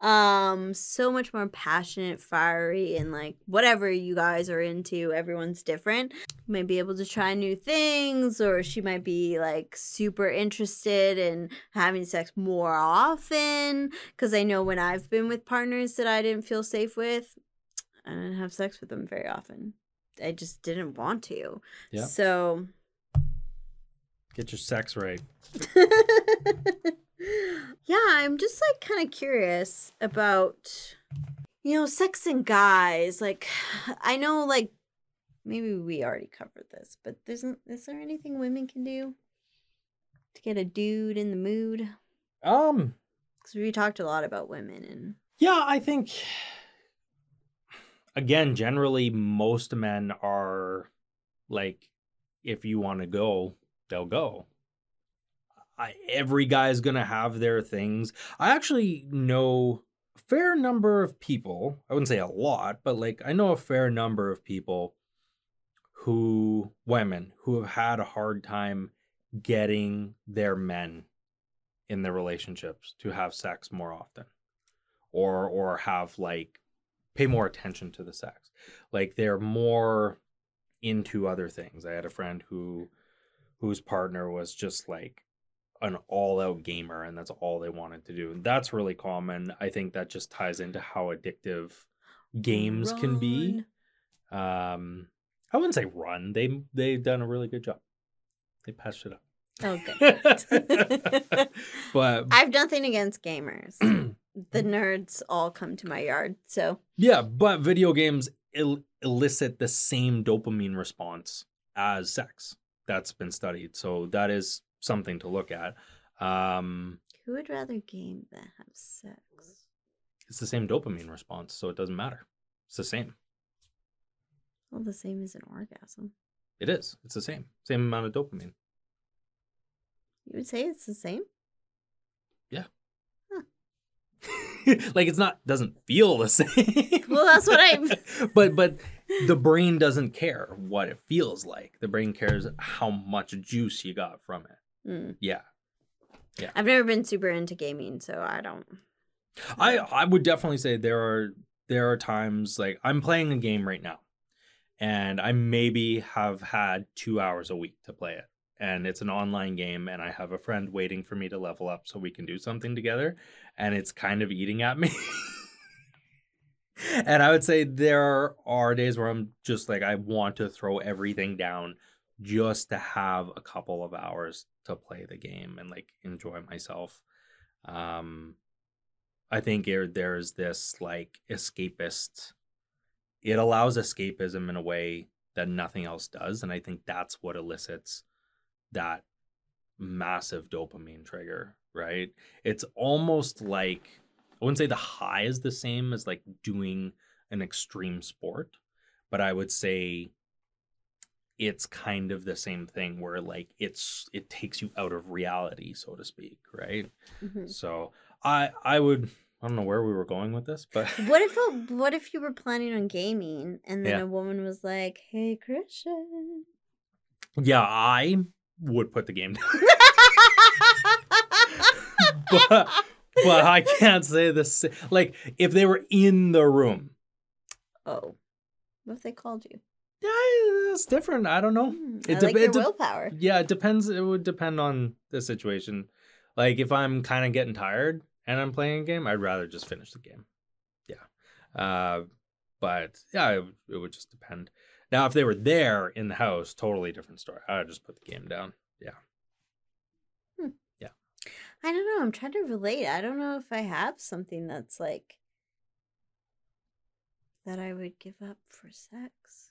um so much more passionate fiery and like whatever you guys are into everyone's different. You might be able to try new things or she might be like super interested in having sex more often. Because i know when i've been with partners that i didn't feel safe with i didn't have sex with them very often. I just didn't want to. Yeah. so get your sex right yeah, I'm just like kind of curious about you know, sex and guys. Like I know like maybe we already covered this, but there's is there anything women can do to get a dude in the mood? um Cuz we talked a lot about women and Yeah, I think again, generally most men are like if you want to go, they'll go. I, every is going to have their things. I actually know a fair number of people, I wouldn't say a lot, but like I know a fair number of people who women who have had a hard time getting their men in their relationships to have sex more often or or have like pay more attention to the sex like they're more into other things i had a friend who whose partner was just like an all-out gamer and that's all they wanted to do and that's really common i think that just ties into how addictive games can be um i wouldn't say run they they've done a really good job they patched it up Oh good. but I've nothing against gamers. the nerds all come to my yard. So, Yeah, but video games el- elicit the same dopamine response as sex. That's been studied. So that is something to look at. Um, who would rather game than have sex? it's the same dopamine response, so it doesn't matter. It's the same. Well, the same as an orgasm. It is. It's the same. Same amount of dopamine. You would say it's the same? Yeah. Like it's not doesn't feel the same. Well, that's what I- but but the brain doesn't care what it feels like. The brain cares how much juice you got from it. Mm. Yeah. I've never been super into gaming, so I don't. I I would definitely say there are there are times like I'm playing a game right now, and I maybe have had two hours a week to play it, and it's an online game, and I have a friend waiting for me to level up so we can do something together, and it's kind of eating at me. and I would say there are days where I'm just like I want to throw everything down just to have a couple of hours to play the game and like enjoy myself. Um I think there, there's this like escapist. It allows escapism in a way that nothing else does, and I think that's what elicits that massive dopamine trigger. Right? It's almost like I wouldn't say the high is the same as like doing an extreme sport, but I would say it's kind of the same thing where like it's it takes you out of reality, so to speak, right? Mhm. So I I would I don't know where we were going with this, but What if a, what if you were planning on gaming and then Yeah. a woman was like, "Hey, Christian." yeah, I would put the game down. but but I can't say this like if they were in the room. oh, what if they called you? Yeah, it's different. I don't know. Hmm, It I dep- like it your dep- willpower. Yeah, it depends. It would depend on the situation. Like if I'm kind of getting tired and I'm playing a game, I'd rather just finish the game. Yeah. Uh, but yeah, it, would- it would just depend. Now, if they were there in the house, totally different story. I'd just put the game down. Yeah. Hmm. Yeah. I don't know. I'm trying to relate. I don't know if I have something that's like that I would give up for sex.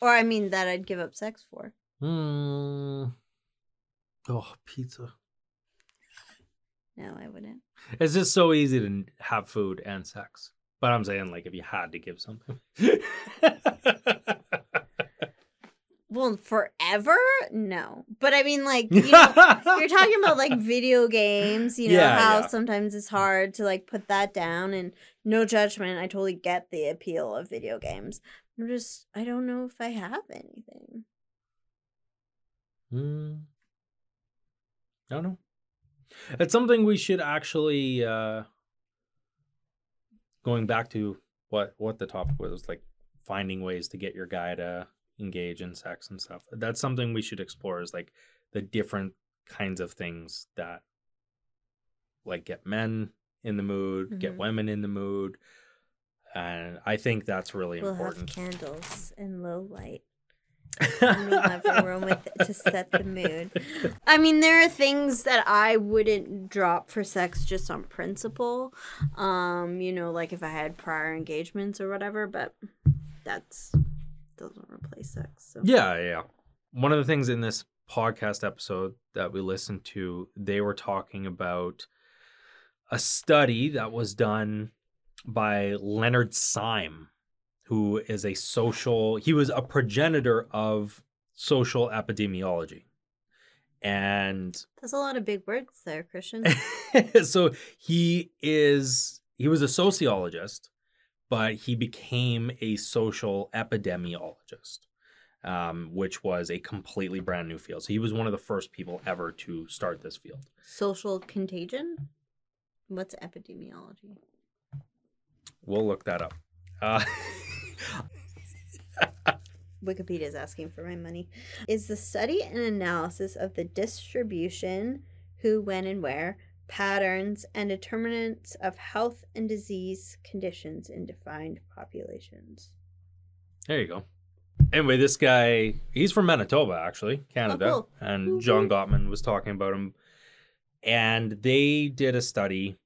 Or I mean that I'd give up sex for. Hmm. Oh, pizza. No, I wouldn't. It's just so easy to have food and sex. But I'm saying, like, if you had to give something. Well, forever? No. But I mean like, you know, you're talking about like video games, you know, Yeah, how yeah. sometimes it's hard to like put that down and no judgment. I totally get the appeal of video games. I'm just I don't know if I have anything. Hmm. I don't know. It's something we should actually uh going back to what what the topic was like finding ways to get your guy to engage in sex and stuff. That's something we should explore is like the different kinds of things that like get men in the mood, get Mhm. women in the mood. And I think that's really We'll have important. candles in low light the living room with to set the mood. I mean, there are things that I wouldn't drop for sex just on principle. Um, you know, like if I had prior engagements or whatever, but that's doesn't replace sex. So Yeah, yeah. One of the things in this podcast episode that we listened to, they were talking about a study that was done by Leonard Syme, who is a social, he was a progenitor of social epidemiology. And There's a lot of big words there, Christian. so he is he was a sociologist but he became a social epidemiologist um, which was a completely brand new field so he was one of the first people ever to start this field Social contagion? What's epidemiology? We'll look that up uh, Wikipedia is asking for my money. Is the study and analysis of the distribution, who, when, and where, patterns, and determinants of health and disease conditions in defined populations. there you go anyway this guy he's from manitoba actually canada cool. and john gottman was talking about him and they did a study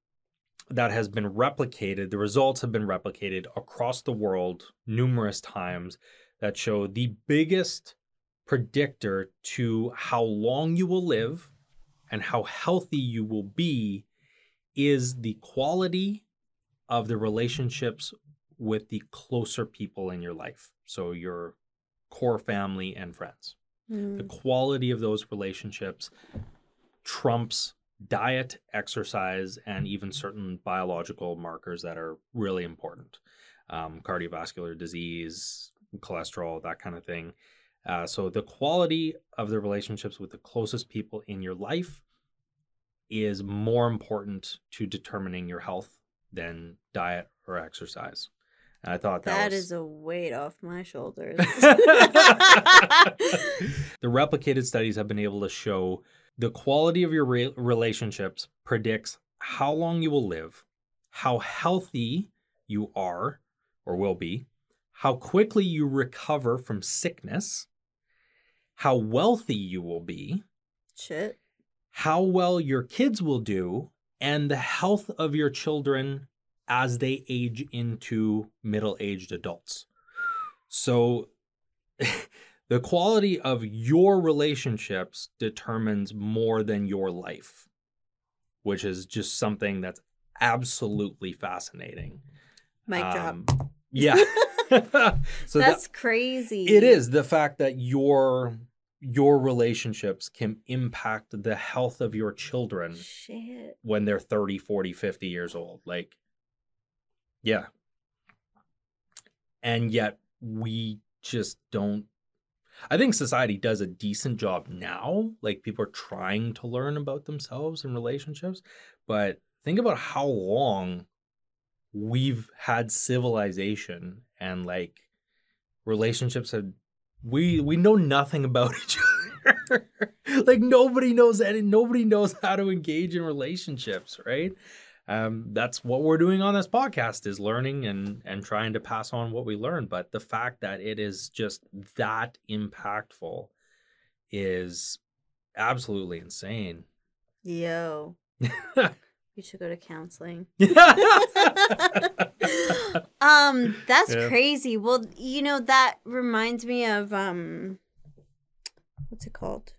that has been replicated the results have been replicated across the world numerous times that show the biggest predictor to how long you will live and how healthy you will be is the quality of the relationships with the closer people in your life so your core family and friends Hmm. the quality of those relationships trumps diet, exercise, and even certain biological markers that are really important um, cardiovascular disease, cholesterol, that kind of thing. Uh, so, the quality of the relationships with the closest people in your life is more important to determining your health than diet or exercise. And I thought that, That was... is a weight off my shoulders. the replicated studies have been able to show the quality of your re- relationships predicts how long you will live, how healthy you are or will be, how quickly you recover from sickness, how wealthy you will be, Shit. how well your kids will do, and the health of your children as they age into middle aged adults. So, the quality of your relationships determines more than your life, which is just something that's absolutely fascinating. Drop. Um, yeah. so that, That's crazy. it is the fact that your your relationships can impact the health of your children Shit. when they're 30 40 50 years old like yeah and yet we just don't i think society does a decent job now like people are trying to learn about themselves and relationships but think about how long we've had civilization and like relationships have we we know nothing about each other. Like nobody knows any nobody knows how to engage in relationships right um that's what we're doing on this podcast is learning and and trying to pass on what we learn but the fact that it is just that impactful is absolutely insane Yo, you should go to counseling. um, that's Yeah. crazy. Well, you know that reminds me of um, what's it called?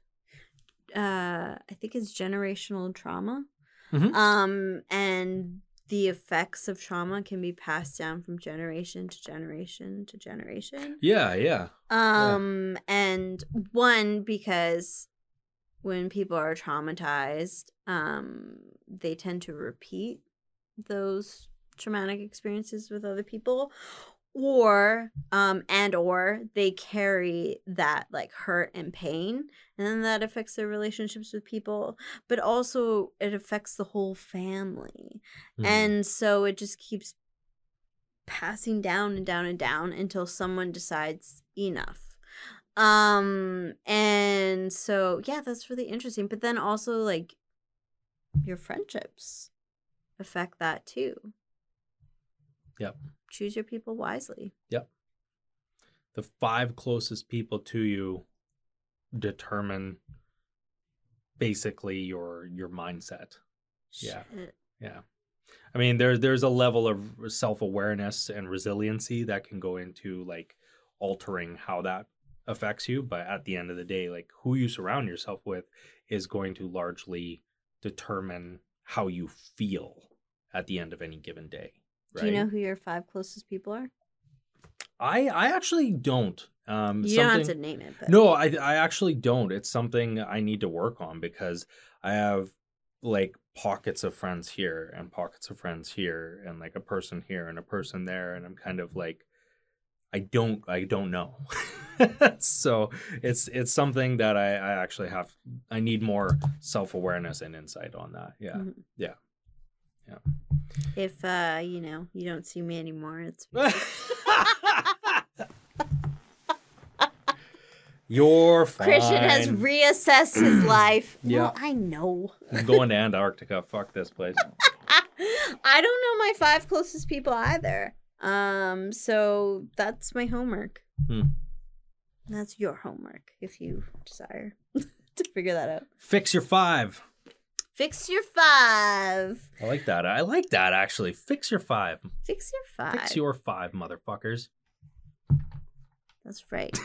Uh, I think it's generational trauma. Mhm. Um, and the effects of trauma can be passed down from generation to generation to generation. yeah yeah Um, and one because when people are traumatized, um, they tend to repeat those traumatic experiences with other people or um and or they carry that like hurt and pain and then that affects their relationships with people but also it affects the whole family Mhm. and so it just keeps passing down and down and down until someone decides enough um and so yeah that's really interesting but then also like your friendships affect that too Yep. Choose your people wisely Yep. the five closest people to you determine basically your your mindset Yeah. Shit. yeah i mean there there's a level of self-awareness and resiliency that can go into like altering how that affects you but at the end of the day like who you surround yourself with is going to largely determine how you feel at the end of any given day right do you know who your five closest people are i i actually don't um you don't have to name it but No, I I actually don't. It's something I need to work on because I have like pockets of friends here and pockets of friends here and like a person here and a person there and I'm kind of like I don't I don't know. so it's it's something that I, I actually have I need more self-awareness and insight on that. Yeah. Mhm. Yeah. Yeah. if uh you know you don't see me anymore it's You're fine. Christian has reassessed his life. Yeah. Well, I know. I'm going to Antarctica. Fuck this place. I don't know my five closest people either. Um, so that's my homework. Hmm. That's your homework if you desire to figure that out. Fix your five. Fix your five. I like that. I like that actually. Fix your five. Fix your five. Fix your five, motherfuckers. That's right.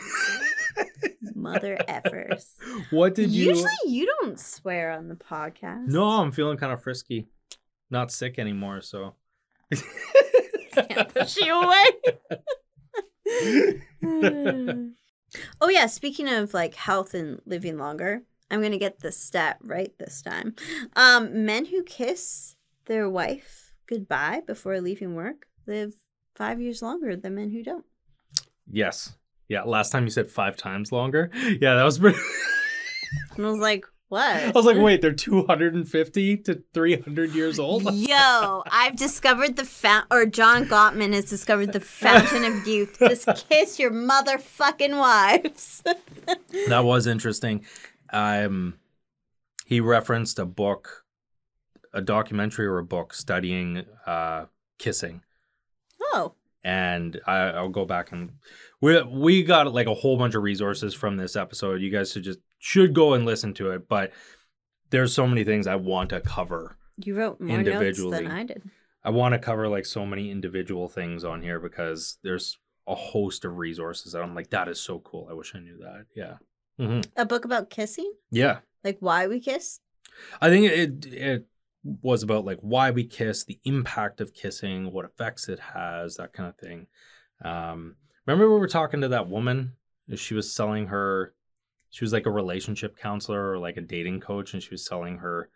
Mother effers. What did you? Usually you don't swear on the podcast. No, I'm feeling kind of frisky. Not sick anymore, so. Can't push you away. oh yeah, speaking of like health and living longer, I'm gonna get the stat right this time. Um, men who kiss their wife goodbye before leaving work live five years longer than men who don't. yes. Yeah. Last time you said five times longer. Yeah, that was pretty. And I was like, what? I was like, wait, they're 250 to 300 years old. Yo, I've discovered the fount, or John Gottman has discovered the fountain of youth. Just kiss your motherfucking wives. that was interesting. Um, he referenced a book, a documentary or a book studying uh kissing. oh, and I, I'll go back and we we got like a whole bunch of resources from this episode. You guys should just should go and listen to it. But there's so many things I want to cover. you wrote more notes Individually. than I did. I want to cover like so many individual things on here because there's a host of resources that I'm like that is so cool. I wish I knew that. Yeah. Hmm A book about kissing, Yeah. like why we kiss. I think it it was about like why we kiss, the impact of kissing, what effects it has, that kind of thing. Um, remember we were talking to that woman? She was selling her. She was like a relationship counselor or like a dating coach, and she was selling her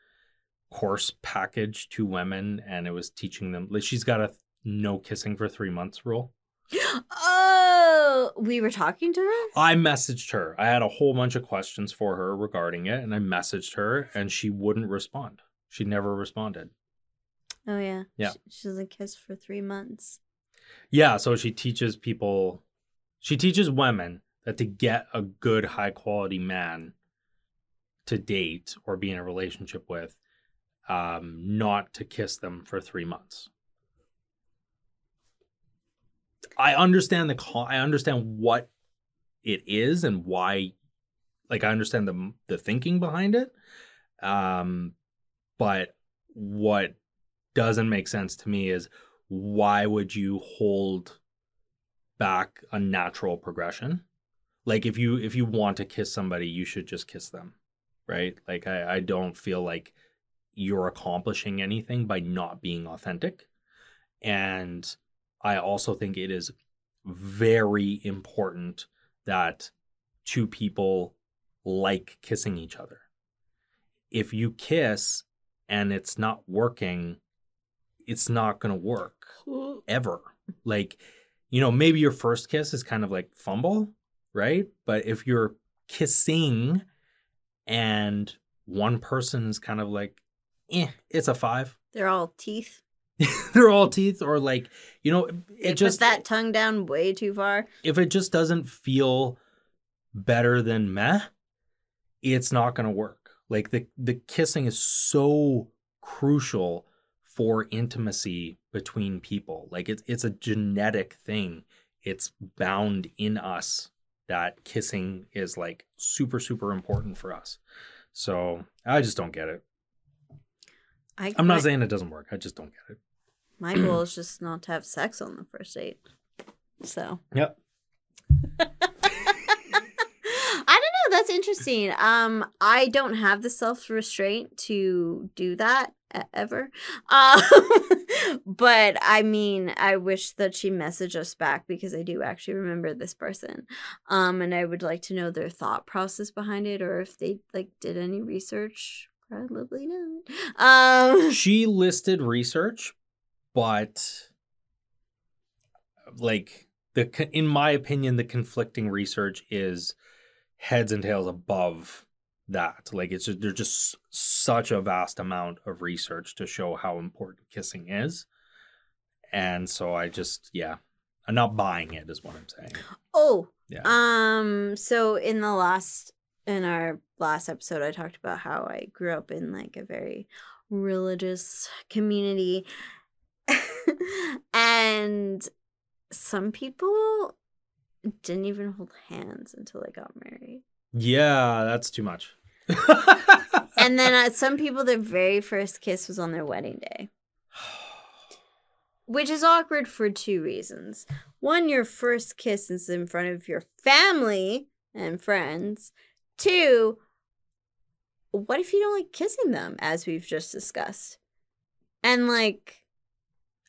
course package to women, and it was teaching them. Like she's got a no kissing for three months rule. Oh, we were talking to her? I messaged her. I had a whole bunch of questions for her regarding it, and I messaged her, and she wouldn't respond. She never responded. Oh, yeah. Yeah. She, doesn't kiss for three months. Yeah, so she teaches people, she teaches women that to get a good, high quality man to date or be in a relationship with, um, not to kiss them for three months. I understand the con- I understand what it is and why like I understand the the thinking behind it. Um but what doesn't make sense to me is why would you hold back a natural progression? Like if you if you want to kiss somebody, you should just kiss them. Right? Like I, I don't feel like you're accomplishing anything by not being authentic. And I also think it is very important that two people like kissing each other. If you kiss and it's not working, it's not going to work ever. Like, you know, maybe your first kiss is kind of like fumble, right? But if you're kissing and one person is kind of like, eh, it's a five. They're all teeth. They're all teeth, or like, you know, it They just put that tongue down way too far. if it just doesn't feel better than meh, it's not gonna work. Like the the kissing is so crucial for intimacy between people. Like it's it's a genetic thing. It's bound in us that kissing is like super super important for us. So I just don't get it. I, I'm my, not saying it doesn't work. I just don't get it. My goal is just not to have sex on the first date. So Yep. I don't know. That's interesting. Um, I don't have the self restraint to do that ever. Um, but I mean, I wish that she messaged us back because I do actually remember this person. Um, and I would like to know their thought process behind it, or if they like did any research. Probably not. Um, she listed research, but like the in my opinion, the conflicting research is heads and tails above that. Like it's just, there's just such a vast amount of research to show how important kissing is, and so I just yeah, I'm not buying it. Is what I'm saying. oh, Yeah. Um, so in the last in our last episode I talked about how I grew up in like a very religious community. and some people didn't even hold hands until they got married. yeah, that's too much. And then uh, some people their very first kiss was on their wedding day. Which is awkward for two reasons. One, your first kiss is in front of your family and friends. Two, what if you don't like kissing them, as we've just discussed? And like,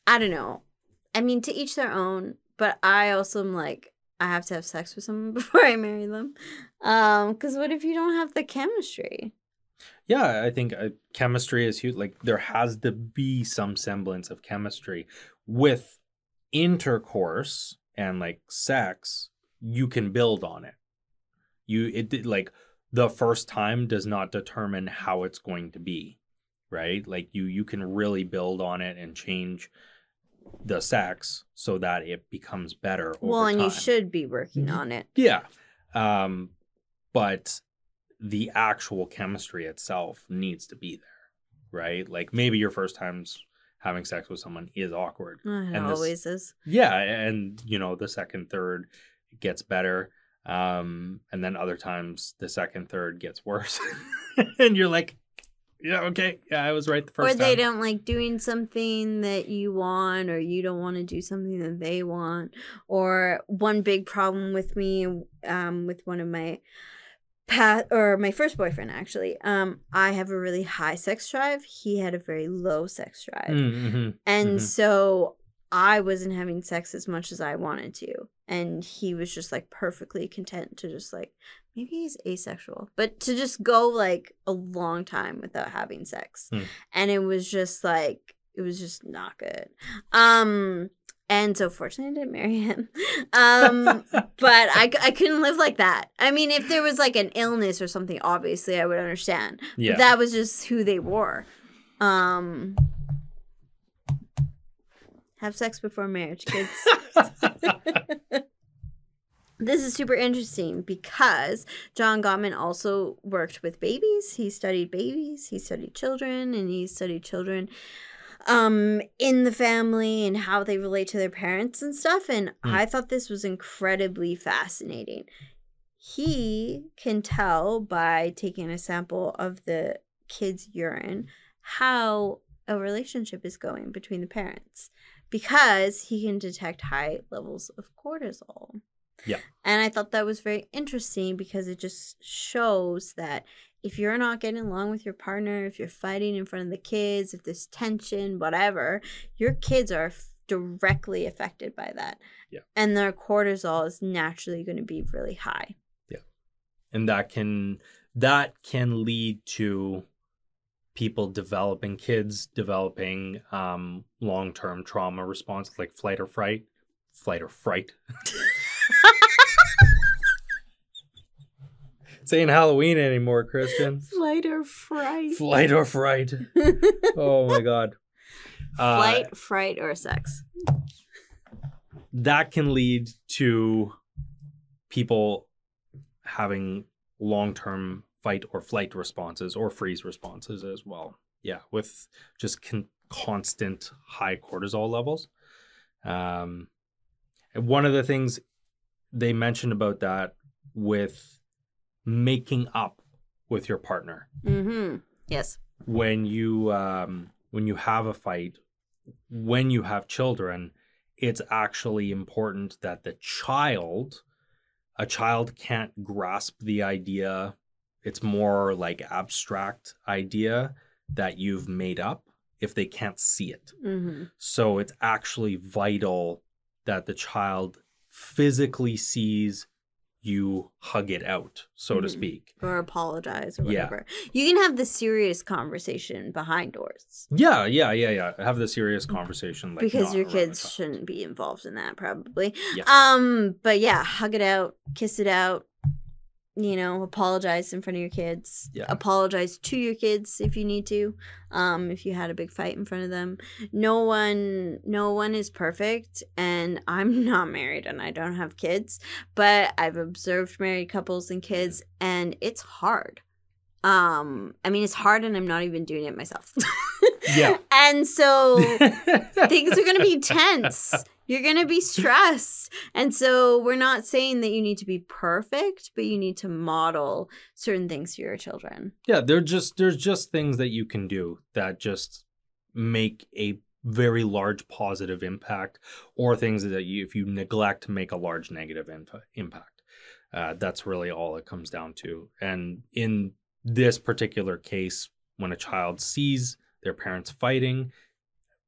I don't know. I mean, to each their own, but I also am like, I have to have sex with someone before I marry them. Um, because what if you don't have the chemistry? Yeah, I think uh, chemistry is huge. Like there has to be some semblance of chemistry with intercourse and like sex. You can build on it. You it like the first time does not determine how it's going to be, right? Like you you can really build on it and change the sex so that it becomes better. Over well, and you should be working Mhm. on it. Yeah. Um, but the actual chemistry itself needs to be there, right? Like maybe your first times having sex with someone is awkward. It And this- always is. Yeah, and you know, the second, third gets better. Um, and then other times the second, third gets worse. and you're like, yeah, okay, yeah, I was right the first Or first they don't like doing something that you want, or you don't want to do something that they want. Or one big problem with me, um, with one of my pat or my first boyfriend actually, um, I have a really high sex drive. He had a very low sex drive. Mm, mhm. And Mhm. so I wasn't having sex as much as I wanted to. And he was just like perfectly content to just like maybe he's asexual, but to just go like a long time without having sex. Hmm. And it was just like it was just not good. Um and so fortunately I didn't marry him. Um but I, I couldn't live like that. I mean, if there was like an illness or something, obviously I would understand. yeah. But that was just who they were. Um have sex before marriage, kids. this is super interesting because John Gottman also worked with babies. He studied babies, he studied children, and he studied children um in the family and how they relate to their parents and stuff and Hmm. I thought this was incredibly fascinating. He can tell by taking a sample of the kid's urine how a relationship is going between the parents because he can detect high levels of cortisol. Yeah. And I thought that was very interesting because it just shows that if you're not getting along with your partner, if you're fighting in front of the kids, if there's tension, whatever, your kids are f- directly affected by that. Yeah. And their cortisol is naturally going to be really high. Yeah. And that can that can lead to people developing kids developing um long-term trauma response like flight or fright flight or fright saying halloween anymore christian. Flight or fright. flight or fright. Oh my god. Uh, Flight, fright, or sex. that can lead to people having long-term fight or flight responses or freeze responses as well. Yeah with just con- constant high cortisol levels. Um and one of the things they mentioned about that with making up with your partner Mm-hmm. Yes. when you um when you have a fight when you have children it's actually important that the child a child can't grasp the idea it's more like abstract idea that you've made up if they can't see it Mm-hmm. so it's actually vital that the child physically sees you hug it out so to Mhm. speak Or apologize or Yeah. whatever. You can have the serious conversation behind doors. yeah yeah yeah yeah have the serious conversation like because your kids shouldn't be involved in that probably. Yeah. Um, but yeah, hug it out, kiss it out. You know, apologize in front of your kids. Yeah. Apologize to your kids if you need to. Um, if you had a big fight in front of them. No one no one is perfect and I'm not married and I don't have kids, but I've observed married couples and kids and it's hard. Um, I mean it's hard and I'm not even doing it myself. Yeah. and so things are going to be tense. You're going to be stressed. And so we're not saying that you need to be perfect, but you need to model certain things to your children. yeah they're just there's just things that you can do that just make a very large positive impact or things that you if you neglect make a large negative inf- impact uh, that's really all it comes down to and in this particular case when a child sees their parents fighting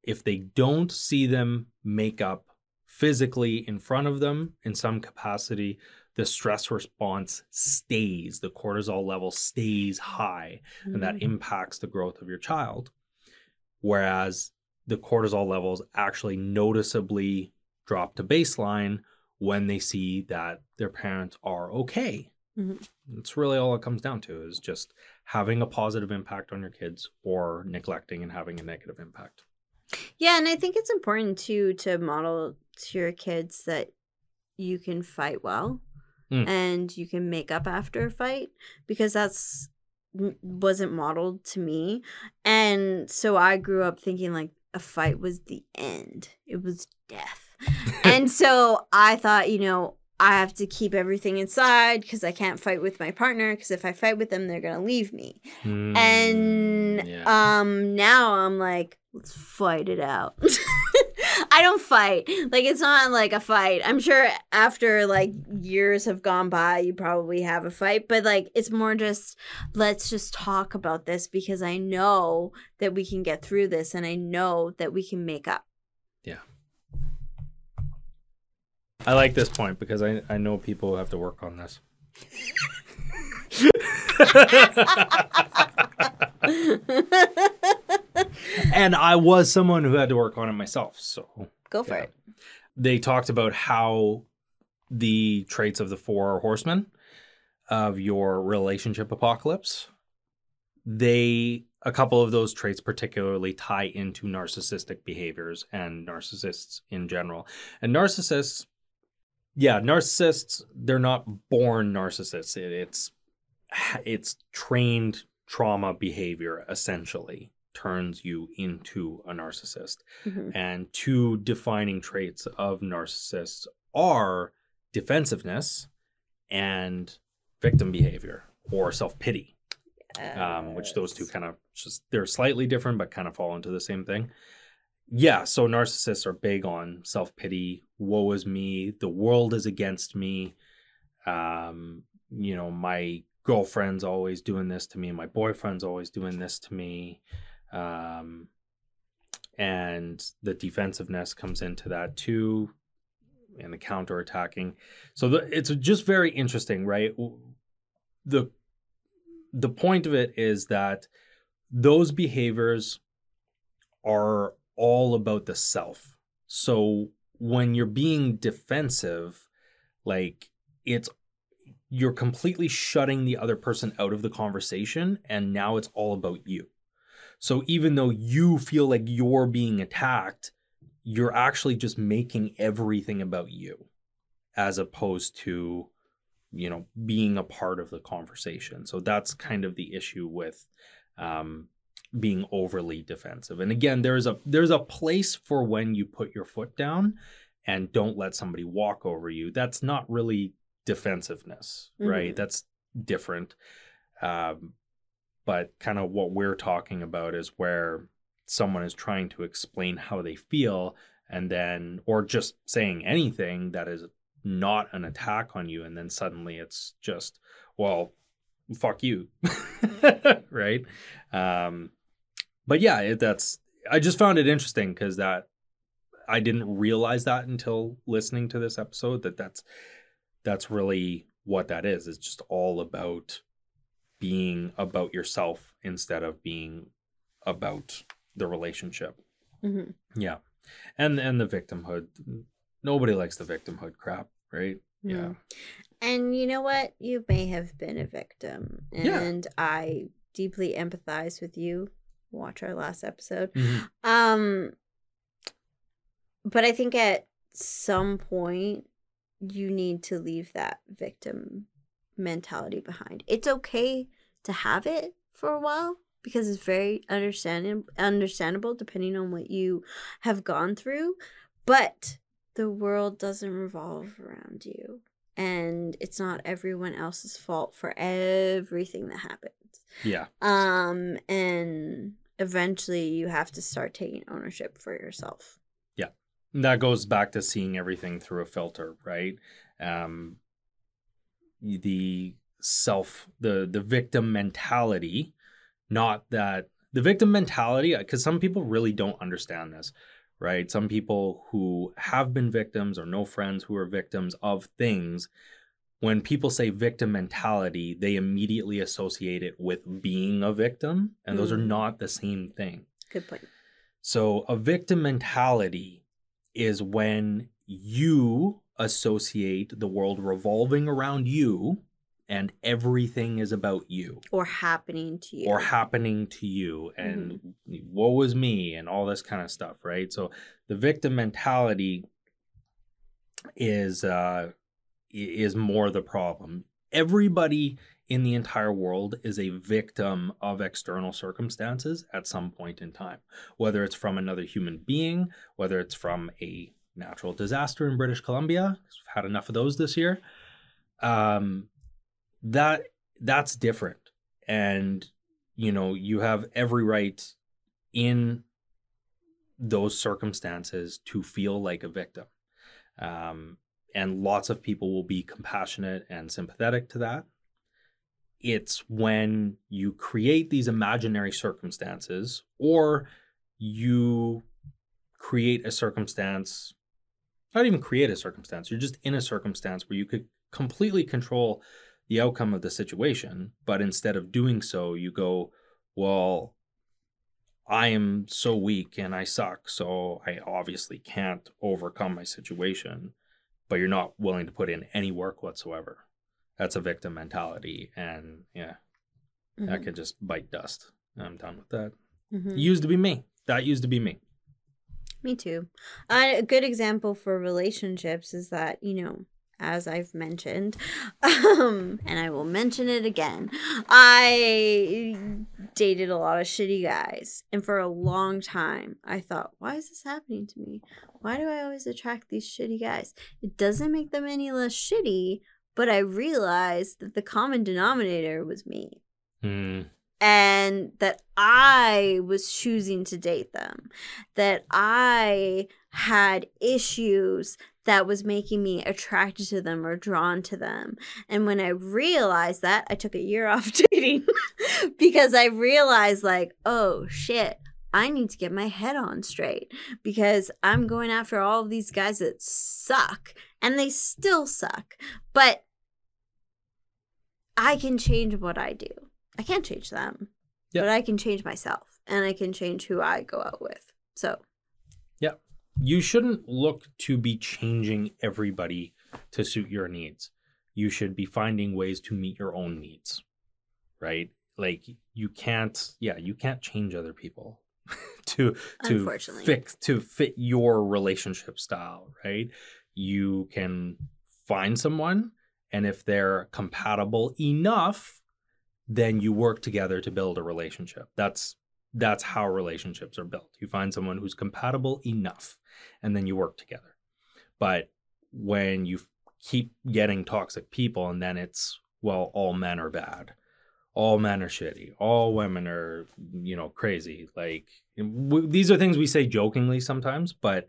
if they don't see them make up physically in front of them in some capacity the stress response stays the cortisol level stays high and Mm-hmm. that impacts the growth of your child. Whereas the cortisol levels actually noticeably drop to baseline when they see that their parents are okay. Mhm. That's really all it comes down to is just having a positive impact on your kids or neglecting and having a negative impact. Yeah, and I think it's important too to model to your kids that you can fight well Mm. and you can make up after a fight because that's wasn't modeled to me. And so I grew up thinking like a fight was the end. It was death. and so I thought, you know, I have to keep everything inside because I can't fight with my partner because if I fight with them, they're gonna leave me. And Mm, yeah. um now I'm like, let's fight it out. I don't fight. Like it's not like a fight. I'm sure after like years have gone by, you probably have a fight, but like it's more just let's just talk about this because I know that we can get through this and I know that we can make up. I like this point because I, I know people have to work on this. and I was someone who had to work on it myself. So Go for Yeah. it. they talked about how the traits of the four horsemen of your relationship apocalypse they a couple of those traits particularly tie into narcissistic behaviors and narcissists in general and narcissists yeah narcissists they're not born narcissists. It, it's it's trained trauma behavior essentially turns you into a narcissist. Mhm. and two defining traits of narcissists are defensiveness and victim behavior or self-pity um, which those two kind of just they're slightly different but kind of fall into the same thing yeah so narcissists are big on self-pity. Woe is me. The world is against me. Um, you know my girlfriend's always doing this to me. My boyfriend's always doing this to me. Um, and the defensiveness comes into that too and the counter attacking so the, it's just very interesting right? The the point of it is that those behaviors are all about the self so when you're being defensive like it's you're completely shutting the other person out of the conversation and now it's all about you so even though you feel like you're being attacked, you're actually just making everything about you as opposed to, you know, being a part of the conversation. So that's kind of the issue with um, being overly defensive. And again, there's a there's a place for when you put your foot down and don't let somebody walk over you. That's not really defensiveness, right? Mhm. That's different. Um, but kind of what we're talking about is where someone is trying to explain how they feel and then or just saying anything that is not an attack on you and then suddenly it's just well fuck you right um but yeah it, that's i just found it interesting because that i didn't realize that until listening to this episode that that's that's really what that is it's just all about being about yourself instead of being about the relationship. Mhm. Yeah. And and the victimhood. Nobody likes the victimhood crap, right? Yeah. Mhm. And you know what? You may have been a victim. Yeah. And I deeply empathize with you. Watch our last episode. Mhm. Um but I think at some point you need to leave that victim mentality behind. It's okay to have it for a while because it's very understanding understandable depending on what you have gone through, but the world doesn't revolve around you and it's not everyone else's fault for everything that happens. Yeah. Um, and eventually you have to start taking ownership for yourself. And that goes back to seeing everything through a filter, right? Um the self the the victim mentality, not that the victim mentality because some people really don't understand this, right? Some people who have been victims or know friends who are victims of things when people say victim mentality, they immediately associate it with being a victim, and those are Mm. not the same thing. Good point. So, a victim mentality is when you associate the world revolving around you and everything is about you Or happening to you. or happening to you and woe is me and all this kind of stuff, right? So, the victim mentality is uh is more the problem. Everybody in the entire world is a victim of external circumstances at some point in time, whether it's from another human being, whether it's from a natural disaster in British Columbia. We've had enough of those this year. Um, that that's different, and you know you have every right in those circumstances to feel like a victim. Um, and lots of people will be compassionate and sympathetic to that. It's when you create these imaginary circumstances or you create a circumstance. not even create a circumstance. You're just in a circumstance where you could completely control the outcome of the situation, but instead of doing so, you go, well, I am so weak and I suck, so I obviously can't overcome my situation, but you're not willing to put in any work whatsoever. That's a victim mentality. And yeah, that Mhm, could just bite dust. I'm done with that. mhm. Used to be me. That used to be me. Me too. Uh, a good example for relationships is that, you know, as I've mentioned, um, and I will mention it again, I dated a lot of shitty guys. And for a long time, I thought, why is this happening to me? Why do I always attract these shitty guys? It doesn't make them any less shitty, but I realized that the common denominator was me Hmm. and that I was choosing to date them, that I had issues that was making me attracted to them or drawn to them. And when I realized that, I took a year off dating because I realized, like, oh shit. I need to get my head on straight because I'm going after all of these guys that suck and they still suck. But I can change what I do. I can't change them, Yeah. but I can change myself and I can change who I go out with. So, You shouldn't look to be changing everybody to suit your needs. You should be finding ways to meet your own needs. Right? Like you can't yeah, you can't change other people to to fix to fit your relationship style, right? You can find someone and if they're compatible enough, then you work together to build a relationship. That's that's how relationships are built. You find someone who's compatible enough and then you work together. But when you keep getting toxic people and then it's well all men are bad. All men are shitty. All women are, you know, crazy. Like w- these are things we say jokingly sometimes, but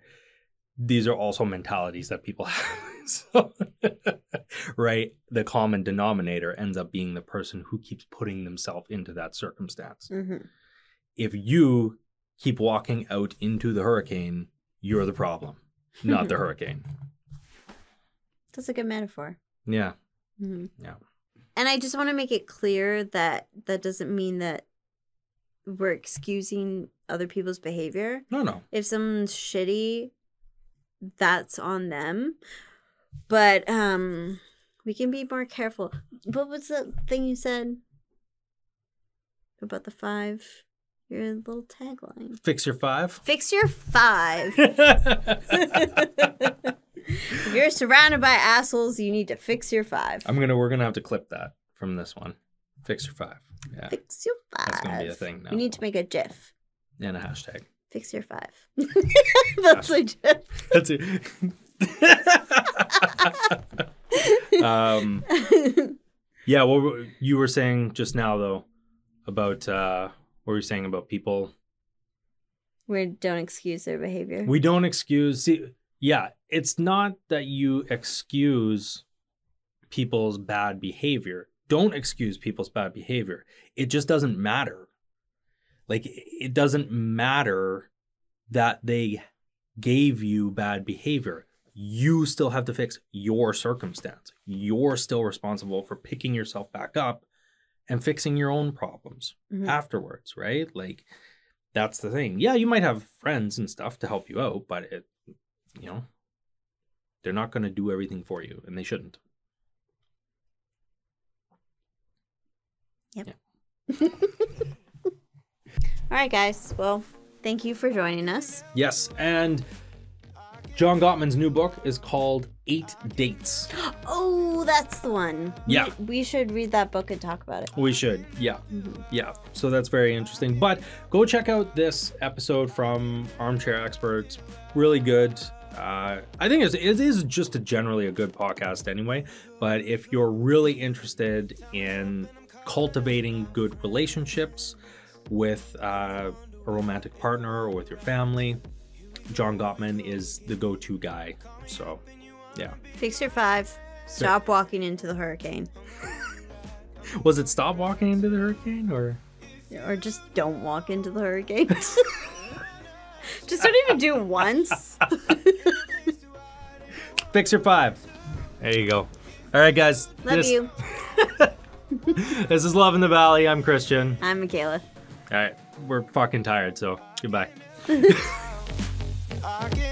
these are also mentalities that people have. so, right? The common denominator ends up being the person who keeps putting themselves into that circumstance. mhm. If you keep walking out into the hurricane, you're the problem, not the hurricane. that's a good metaphor. Yeah. hmm Yeah. And I just want to make it clear that that doesn't mean that we're excusing other people's behavior. No, no. If someone's shitty, that's on them. But um we can be more careful. What was the thing you said about the five? Your little tagline. Fix your five. Fix your five. if you're surrounded by assholes, you need to fix your five. I'm gonna. We're gonna have to clip that from this one. Fix your five. Yeah, Fix your five. That's gonna be a thing now. We need to make a GIF. and a hashtag. Fix your five. That's a GIF. That's it. um. Yeah. What were- you were saying just now, though, about uh, what were you saying about people? we don't excuse their behavior. We don't excuse. See, yeah, it's not that you excuse people's bad behavior. Don't excuse people's bad behavior. It just doesn't matter. Like, it doesn't matter that they gave you bad behavior. You still have to fix your circumstance. You're still responsible for picking yourself back up and fixing your own problems Mhm. afterwards, right? Like, that's the thing. Yeah, you might have friends and stuff to help you out, but it, you know, they're not going to do everything for you, and they shouldn't. Yep. All right, guys. Well, thank you for joining us. Yes, and John Gottman's new book is called Eight Dates. Oh, that's the one. Yeah. We, should read that book and talk about it. We should, yeah, Mhm. yeah. So that's very interesting. But go check out this episode from Armchair Experts. Really good. Uh, I think it's, it is just a generally a good podcast anyway. But if you're really interested in cultivating good relationships with uh, a romantic partner or with your family, John Gottman is the go-to guy. So, yeah. Fix your five. Stop walking into the hurricane. Was it stop walking into the hurricane or? Or just don't walk into the hurricane. just don't even do it once. Fixer five. There you go. All right, guys. Love this, you. This is Love in the Valley. I'm Christian. I'm Michaela. All right, we're fucking tired, so goodbye. I can